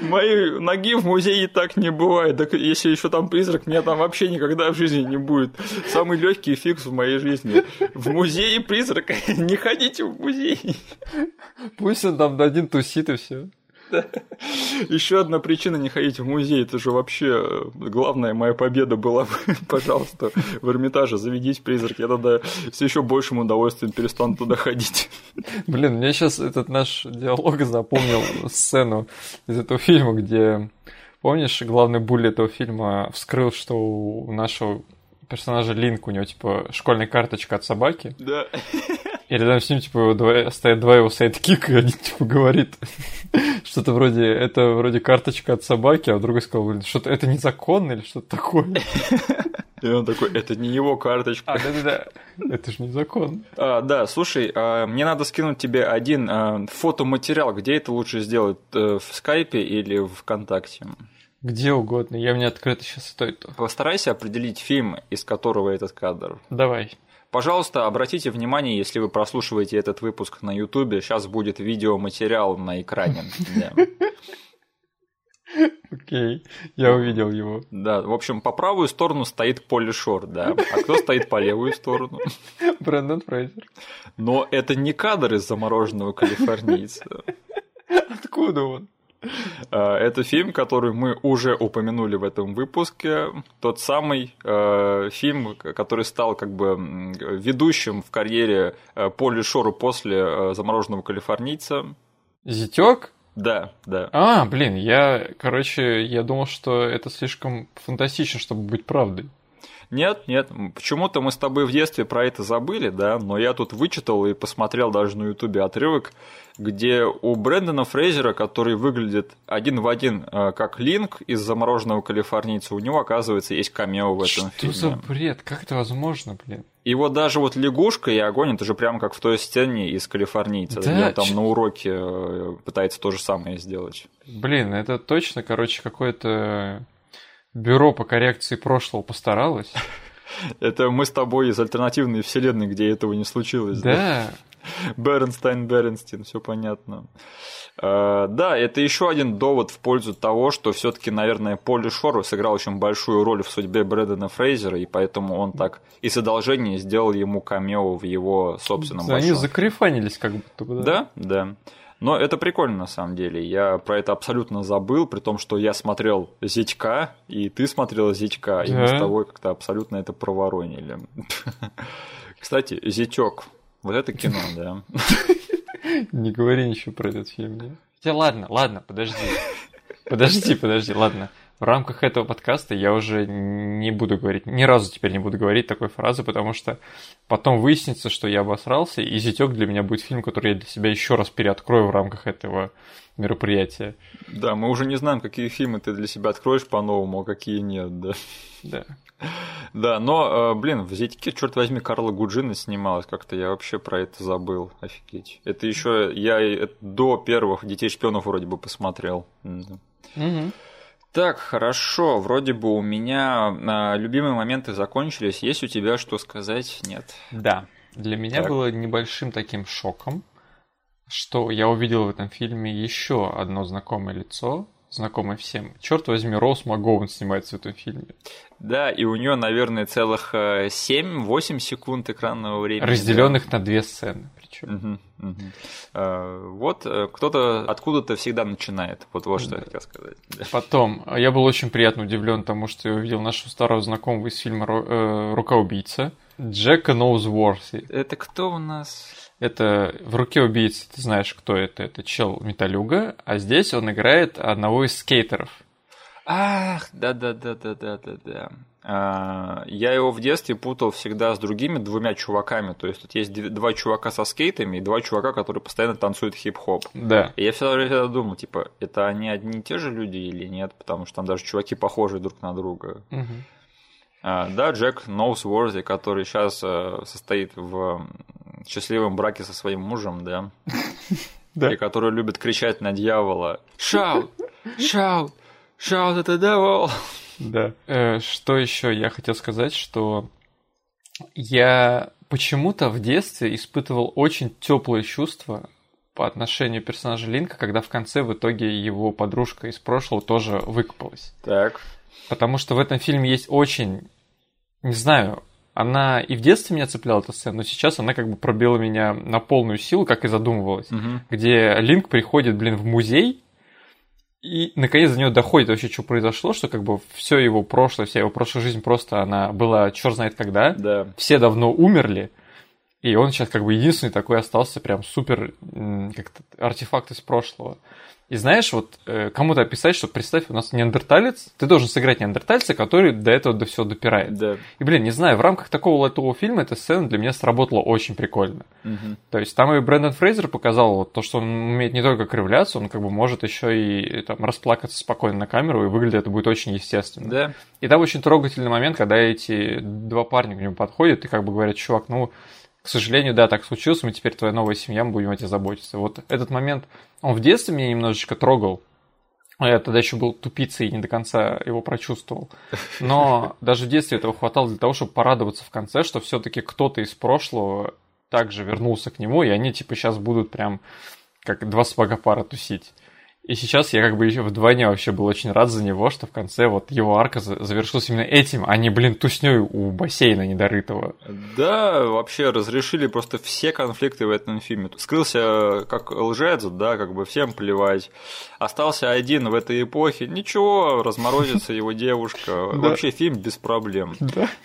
Моей ноги в музее так не бывает. Так если еще там призрак, меня там вообще никогда в жизни не будет. Самый легкий фикс в моей жизни. В музее призрака. Не ходите в музей. Пусть он там один тусит и все. Еще одна причина не ходить в музей, это же вообще э, главная моя победа была. Пожалуйста, в Эрмитаже заведись призрак, я тогда с еще большим удовольствием перестану туда ходить. Блин, мне сейчас этот наш диалог запомнил сцену из этого фильма, где, помнишь, главный буль этого фильма вскрыл, что у нашего персонажа Линк, у него, типа, школьная карточка от собаки. Да. И рядом с ним, типа, два, стоят два его sidekick а, и один, типа, говорит что-то вроде, это вроде карточка от собаки, а другой сказал, блин, что-то это незаконно или что-то такое. И он такой, это не его карточка. А, да-да-да, это же незаконно. А, да, слушай, а, мне надо скинуть тебе один а, фотоматериал. Где это лучше сделать? Э, в скайпе или в ВКонтакте? Где угодно, я мне открыто сейчас стоит. Постарайся определить фильм, из которого этот кадр. Давай. Пожалуйста, обратите внимание, если вы прослушиваете этот выпуск на Ютубе, сейчас будет видеоматериал на экране. Окей, я увидел его. Да, в общем, по правую сторону стоит Полли Шор, да. А кто стоит по левую сторону? Брэндон Фрейзер. Но это не кадр из замороженного калифорнийца. Откуда он? А, это фильм, который мы уже упомянули в этом выпуске. Тот самый э, фильм, который стал как бы ведущим в карьере э, Поли Шору после э, «Замороженного калифорнийца». Зятёк? Да, да. А, блин, я, короче, я думал, что это слишком фантастично, чтобы быть правдой. Нет, нет, почему-то мы с тобой в детстве про это забыли, да, но я тут вычитал и посмотрел даже на ютубе отрывок, где у Брэндона Фрейзера, который выглядит один в один э, как Линк из «Замороженного калифорнийца», у него, оказывается, есть камео в этом Что фильме. за бред? Как это возможно, блин? И вот даже вот лягушка и огонь, это же прямо как в той сцене из «Калифорнийца», Да, где он там на уроке э, пытается то же самое сделать. Блин, это точно, короче, какое-то бюро по коррекции прошлого постаралось. Это мы с тобой из альтернативной вселенной, где этого не случилось. Да, Бернстайн, Бернстин, все понятно. Э, Да, это еще один довод в пользу того, что все-таки, наверное, Поли Шор сыграл очень большую роль в судьбе Брэдена Фрейзера, и поэтому он так из одолжения сделал ему камео в его собственном они большом закрефанились как будто бы. Да, да. Но это прикольно на самом деле. Я про это абсолютно забыл, при том, что я смотрел Зятька, и ты смотрел Зятька, и мы с Да. тобой как-то абсолютно это проворонили. Кстати, Зятек. Вот это кино, да. Не говори ничего про этот фильм. нет? Хотя ладно, ладно, подожди. Подожди, подожди, ладно. В рамках этого подкаста я уже не буду говорить, ни разу теперь не буду говорить такой фразы, потому что потом выяснится, что я обосрался, и «Зятёк» для меня будет фильм, который я для себя еще раз переоткрою в рамках этого мероприятия. Да, мы уже не знаем, какие фильмы ты для себя откроешь по-новому, а какие нет, да. Да. Да, но, э, блин, в Зятьке, черт возьми, Карла Гуджина снималась, как-то я вообще про это забыл, офигеть. Это еще я это до первых детей шпионов вроде бы посмотрел. М-да. Так, хорошо, вроде бы у меня а, любимые моменты закончились. Есть у тебя что сказать? Нет. Да. Для меня Так. было небольшим таким шоком, что я увидел в этом фильме еще одно знакомое лицо, знакомое всем. Черт возьми, Роуз МакГоуэн снимается в этом фильме. Да, и у нее, наверное, целых 7-8 секунд экранного времени. Разделенных на две сцены. Да. Причем. Мгм, мгм. А, Вот э, кто-то откуда-то всегда начинает. Вот вот что я хотел сказать. Да. Потом, я был очень приятно удивлен тому, что я увидел нашего старого знакомого из фильма «Ро- э, «Рука убийца» Джека Ноузворси. Это кто у нас? Это в «Руке убийцы» ты знаешь, кто это. Это чел Металюга, а здесь он играет одного из скейтеров. Ах, да-да-да-да-да-да-да. А, Я его в детстве путал всегда с другими двумя чуваками. То есть тут есть дв- два чувака со скейтами и два чувака, которые постоянно танцуют хип-хоп. Да. И я всегда, всегда думал, типа, это они одни и те же люди или нет, потому что там даже чуваки похожи друг на друга. Мгм. А, да, Джек Ноусворзи, который сейчас состоит в счастливом браке со своим мужем, да, Да. и который любит кричать на дьявола «Shout! Shout! Shout at the devil!» Да. Э, что еще я хотел сказать, что я почему-то в детстве испытывал очень теплые чувства по отношению персонажа Линка, когда в конце в итоге его подружка из прошлого тоже выкопалась. Так, Потому что в этом фильме есть очень, не знаю, она и в детстве меня цепляла эта сцена, но сейчас она как бы пробила меня на полную силу, как и задумывалась. мгм. Где Линк приходит, блин, в музей, И наконец до него доходит вообще, что произошло, что как бы все его прошлое, вся его прошлая жизнь просто она была черт знает когда. Да. Все давно умерли. И он сейчас как бы единственный такой остался прям супер как-то артефакт из прошлого. И знаешь, вот э, кому-то описать, что представь, у нас неандерталец, ты должен сыграть неандертальца, который до этого до всего допирает. Да. И, блин, не знаю, в рамках такого лайтового фильма эта сцена для меня сработала очень прикольно. Мгм. То есть там и Брэндон Фрейзер показал вот то, что он умеет не только кривляться, он как бы может еще и там расплакаться спокойно на камеру, и выглядит это будет очень естественно. Да. И там очень трогательный момент, когда эти два парня к нему подходят и как бы говорят, чувак, ну, к сожалению, да, так случилось, мы теперь твоя новая семья, мы будем о тебе заботиться. Вот этот момент, он в детстве меня немножечко трогал, я тогда еще был тупицей и не до конца его прочувствовал. Но даже в детстве этого хватало для того, чтобы порадоваться в конце, что все-таки кто-то из прошлого также вернулся к нему, и они типа сейчас будут прям как два сапога пара тусить. И сейчас я как бы еще вдвойне вообще был очень рад за него, что в конце вот его арка за- завершилась именно этим, а не, блин, тусней у бассейна недорытого. Да, вообще разрешили просто все конфликты в этом фильме. Скрылся как лжец, да, как бы всем плевать. Остался один в этой эпохе. Ничего, разморозится его девушка. Вообще фильм без проблем.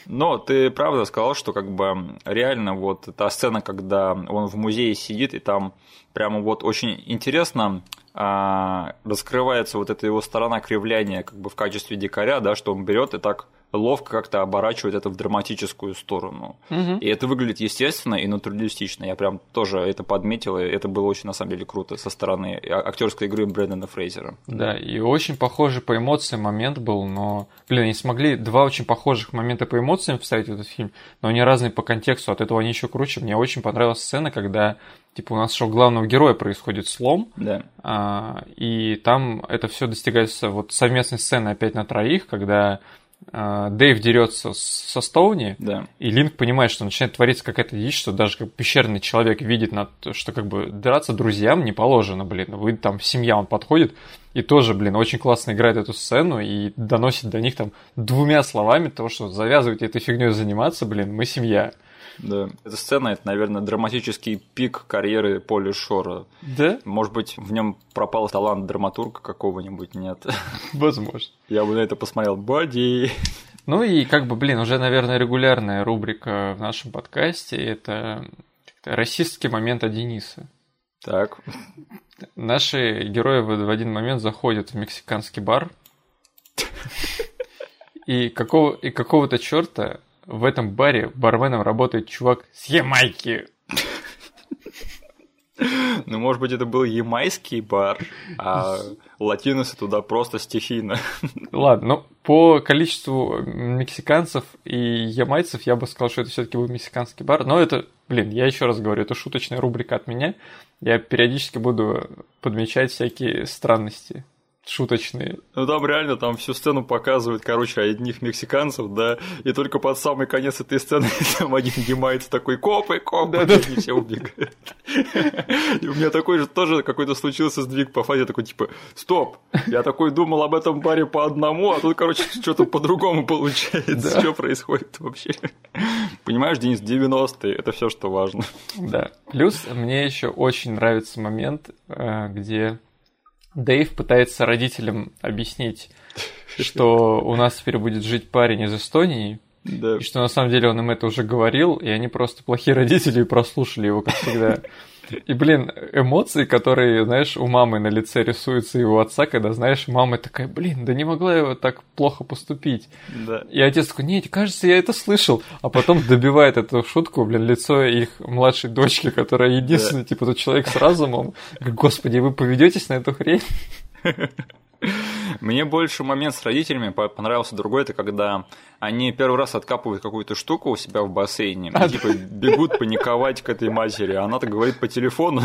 Но ты правда сказал, что как бы реально вот та сцена, когда он в музее сидит, и там прямо вот очень интересно раскрывается вот эта его сторона кривляния как бы в качестве дикаря, да, что он берет и так ловко как-то оборачивает это в драматическую сторону. Мгм. И это выглядит естественно и натуралистично. Я прям тоже это подметил, и это было очень на самом деле круто со стороны а- актерской игры Брэндона Фрейзера. Да, и очень похожий по эмоциям момент был, но, блин, они смогли два очень похожих момента по эмоциям вставить в этот фильм, но они разные по контексту, от этого они еще круче. Мне очень понравилась сцена, когда, типа, у нас у главного героя происходит слом, Да. а, и там это все достигается вот совместной сцены опять на троих, когда Дэйв дерется со Стоуни, Да. и Линк понимает, что начинает твориться какая-то дичь, что даже как пещерный человек видит, на то, что как бы драться друзьям не положено, блин. Вы там, семья, он подходит и тоже, блин, очень классно играет эту сцену и доносит до них там двумя словами того, что завязывайте этой фигней заниматься, блин, мы семья. Да. Эта сцена это, наверное, драматический пик карьеры Поли Шора. Да? Может быть, в нем пропал талант драматурга какого-нибудь, нет. Возможно. Я бы на это посмотрел. Боди. Ну и как бы, блин, уже, наверное, регулярная рубрика в нашем подкасте – это расистский момент от Дениса. Так. Наши герои в в один момент заходят в мексиканский бар, и, какого, и какого-то черта в этом баре барменом работает чувак с Ямайки. Ну, может быть, это был ямайский бар, а латиносы туда просто стихийно. Ладно, ну по количеству мексиканцев и ямайцев я бы сказал, что это все-таки был мексиканский бар. Но это, блин, я еще раз говорю, это шуточная рубрика от меня. Я периодически буду подмечать всякие странности шуточные. Ну, там реально там всю сцену показывают, короче, одних мексиканцев, да, и только под самый конец этой сцены там один ямайц такой, копы, копы, Да-да. и они все убегают. И у меня такой же тоже какой-то случился сдвиг по фазе, такой, типа, стоп, я такой думал об этом баре по одному, а тут, короче, что-то по-другому получается. Да. Что происходит вообще? Понимаешь, Денис, 90-е, это все, что важно. Да. Плюс мне еще очень нравится момент, э, где Дэйв пытается родителям объяснить, что у нас теперь будет жить парень из Эстонии, Да. и что на самом деле он им это уже говорил, и они просто плохие родители и прослушали его, как всегда. И, блин, эмоции, которые, знаешь, у мамы на лице рисуются и у отца, когда, знаешь, мама такая, блин, да не могла я вот так плохо поступить. Да. И отец такой, нет, кажется, я это слышал. А потом добивает эту шутку, блин, лицо их младшей дочки, которая единственный, типа, тот человек с разумом. Господи, вы поведетесь на эту хрень? Мне больше момент с родителями по- понравился другой, это когда они первый раз откапывают какую-то штуку у себя в бассейне, и, типа бегут паниковать к этой матери, а она так говорит по телефону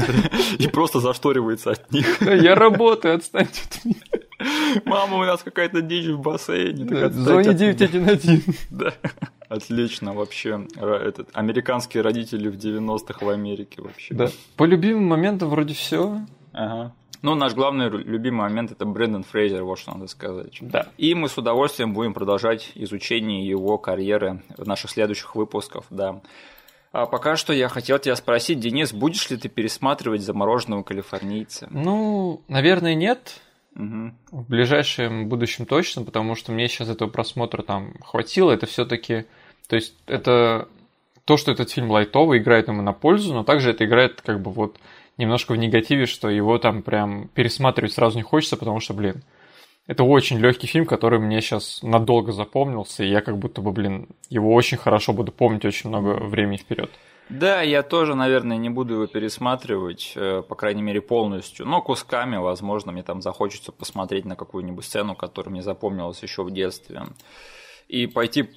и просто зашторивается от них. Я работаю, отстаньте от меня. Мама, у нас какая-то дичь в бассейне. Да, от меня». 911. Да. Отлично вообще. Этот, американские родители в 90-х в Америке вообще. Да. По любимым моментам вроде все. Ага. Ну, наш главный любимый момент это Брэндон Фрейзер, вот что надо сказать. Да. И мы с удовольствием будем продолжать изучение его карьеры в наших следующих выпусках, да. А пока что я хотел тебя спросить, Денис, будешь ли ты пересматривать замороженного калифорнийца? Ну, наверное, нет. Угу. В ближайшем будущем точно, потому что мне сейчас этого просмотра там хватило. Это все-таки, то есть это то, что этот фильм лайтовый, играет ему на пользу, но также это играет как бы вот немножко в негативе, что его там прям пересматривать сразу не хочется, потому что, блин, это очень легкий фильм, который мне сейчас надолго запомнился, и я как будто бы, блин, его очень хорошо буду помнить очень много времени вперед. Да, я тоже, наверное, не буду его пересматривать, э, по крайней мере, полностью, но кусками, возможно, мне там захочется посмотреть на какую-нибудь сцену, которая мне запомнилась еще в детстве, и пойти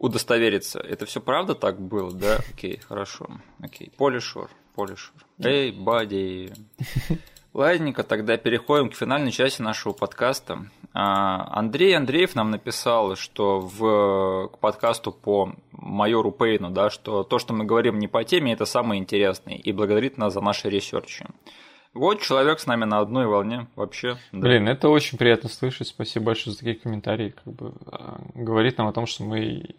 удостовериться. Это все правда так было, да? Окей, хорошо. Окей. Полишор, полишор. Эй, бади. Ладненько, тогда переходим к финальной части нашего подкаста. А, Андрей Андреев нам написал, что в, к подкасту по майору Пейну, да, что то, что мы говорим не по теме, это самое интересное, и благодарит нас за наши ресерчи. Вот человек с нами на одной волне вообще. Да. Блин, это очень приятно слышать. Спасибо большое за такие комментарии. Как бы, а, говорит нам о том, что мы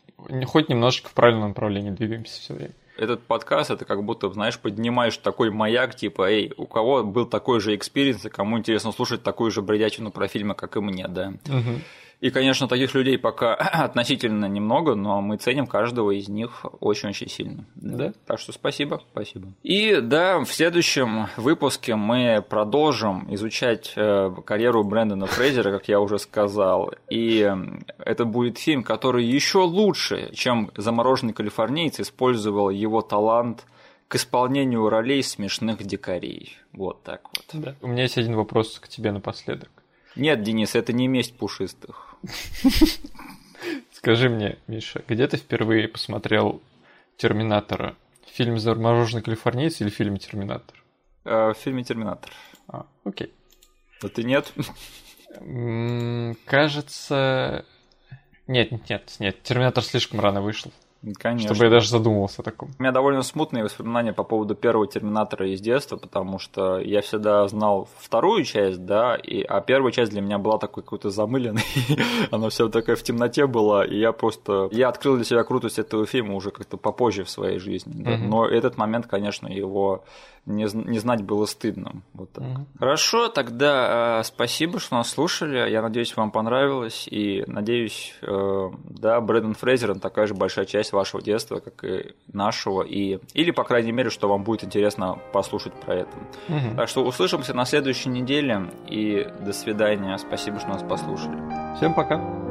хоть немножечко в правильном направлении двигаемся все время этот подкаст, это как будто, знаешь, поднимаешь такой маяк, типа, эй, у кого был такой же experience, и кому интересно слушать такую же бредячину про фильмы, как и мне, да. Угу. И, конечно, таких людей пока относительно немного, но мы ценим каждого из них очень-очень сильно. Да. Так что спасибо, спасибо. И да, в следующем выпуске мы продолжим изучать э, карьеру Брэндона Фрейзера, как я уже сказал. И это будет фильм, который еще лучше, чем замороженный калифорниец, использовал его талант к исполнению ролей смешных дикарей. Вот так вот. Да. У меня есть один вопрос к тебе напоследок. Нет, Денис, это не месть пушистых. Скажи мне, Миша, где ты впервые посмотрел «Терминатора»? Фильм «Замороженный калифорниец» или в фильме «Терминатор»? Э, в фильме «Терминатор». А, окей. А ты нет? Кажется... Нет, нет, нет, «Терминатор» слишком рано вышел. Конечно. Чтобы я даже задумывался о таком. У меня довольно смутные воспоминания по поводу первого Терминатора из детства, потому что я всегда знал вторую часть, да, и, а первая часть для меня была такой какой-то замыленной, она вся такая в темноте была, и я просто... Я открыл для себя крутость этого фильма уже как-то попозже в своей жизни, да? но этот момент, конечно, его не, не знать было стыдно. Вот так. Угу. Хорошо, тогда э, спасибо, что нас слушали. Я надеюсь, вам понравилось. И надеюсь, э, да, Брэдон Фрейзер такая же большая часть вашего детства, как и нашего. И, или, по крайней мере, что вам будет интересно послушать про это. Угу. Так что услышимся на следующей неделе. И до свидания. Спасибо, что нас послушали. Всем пока.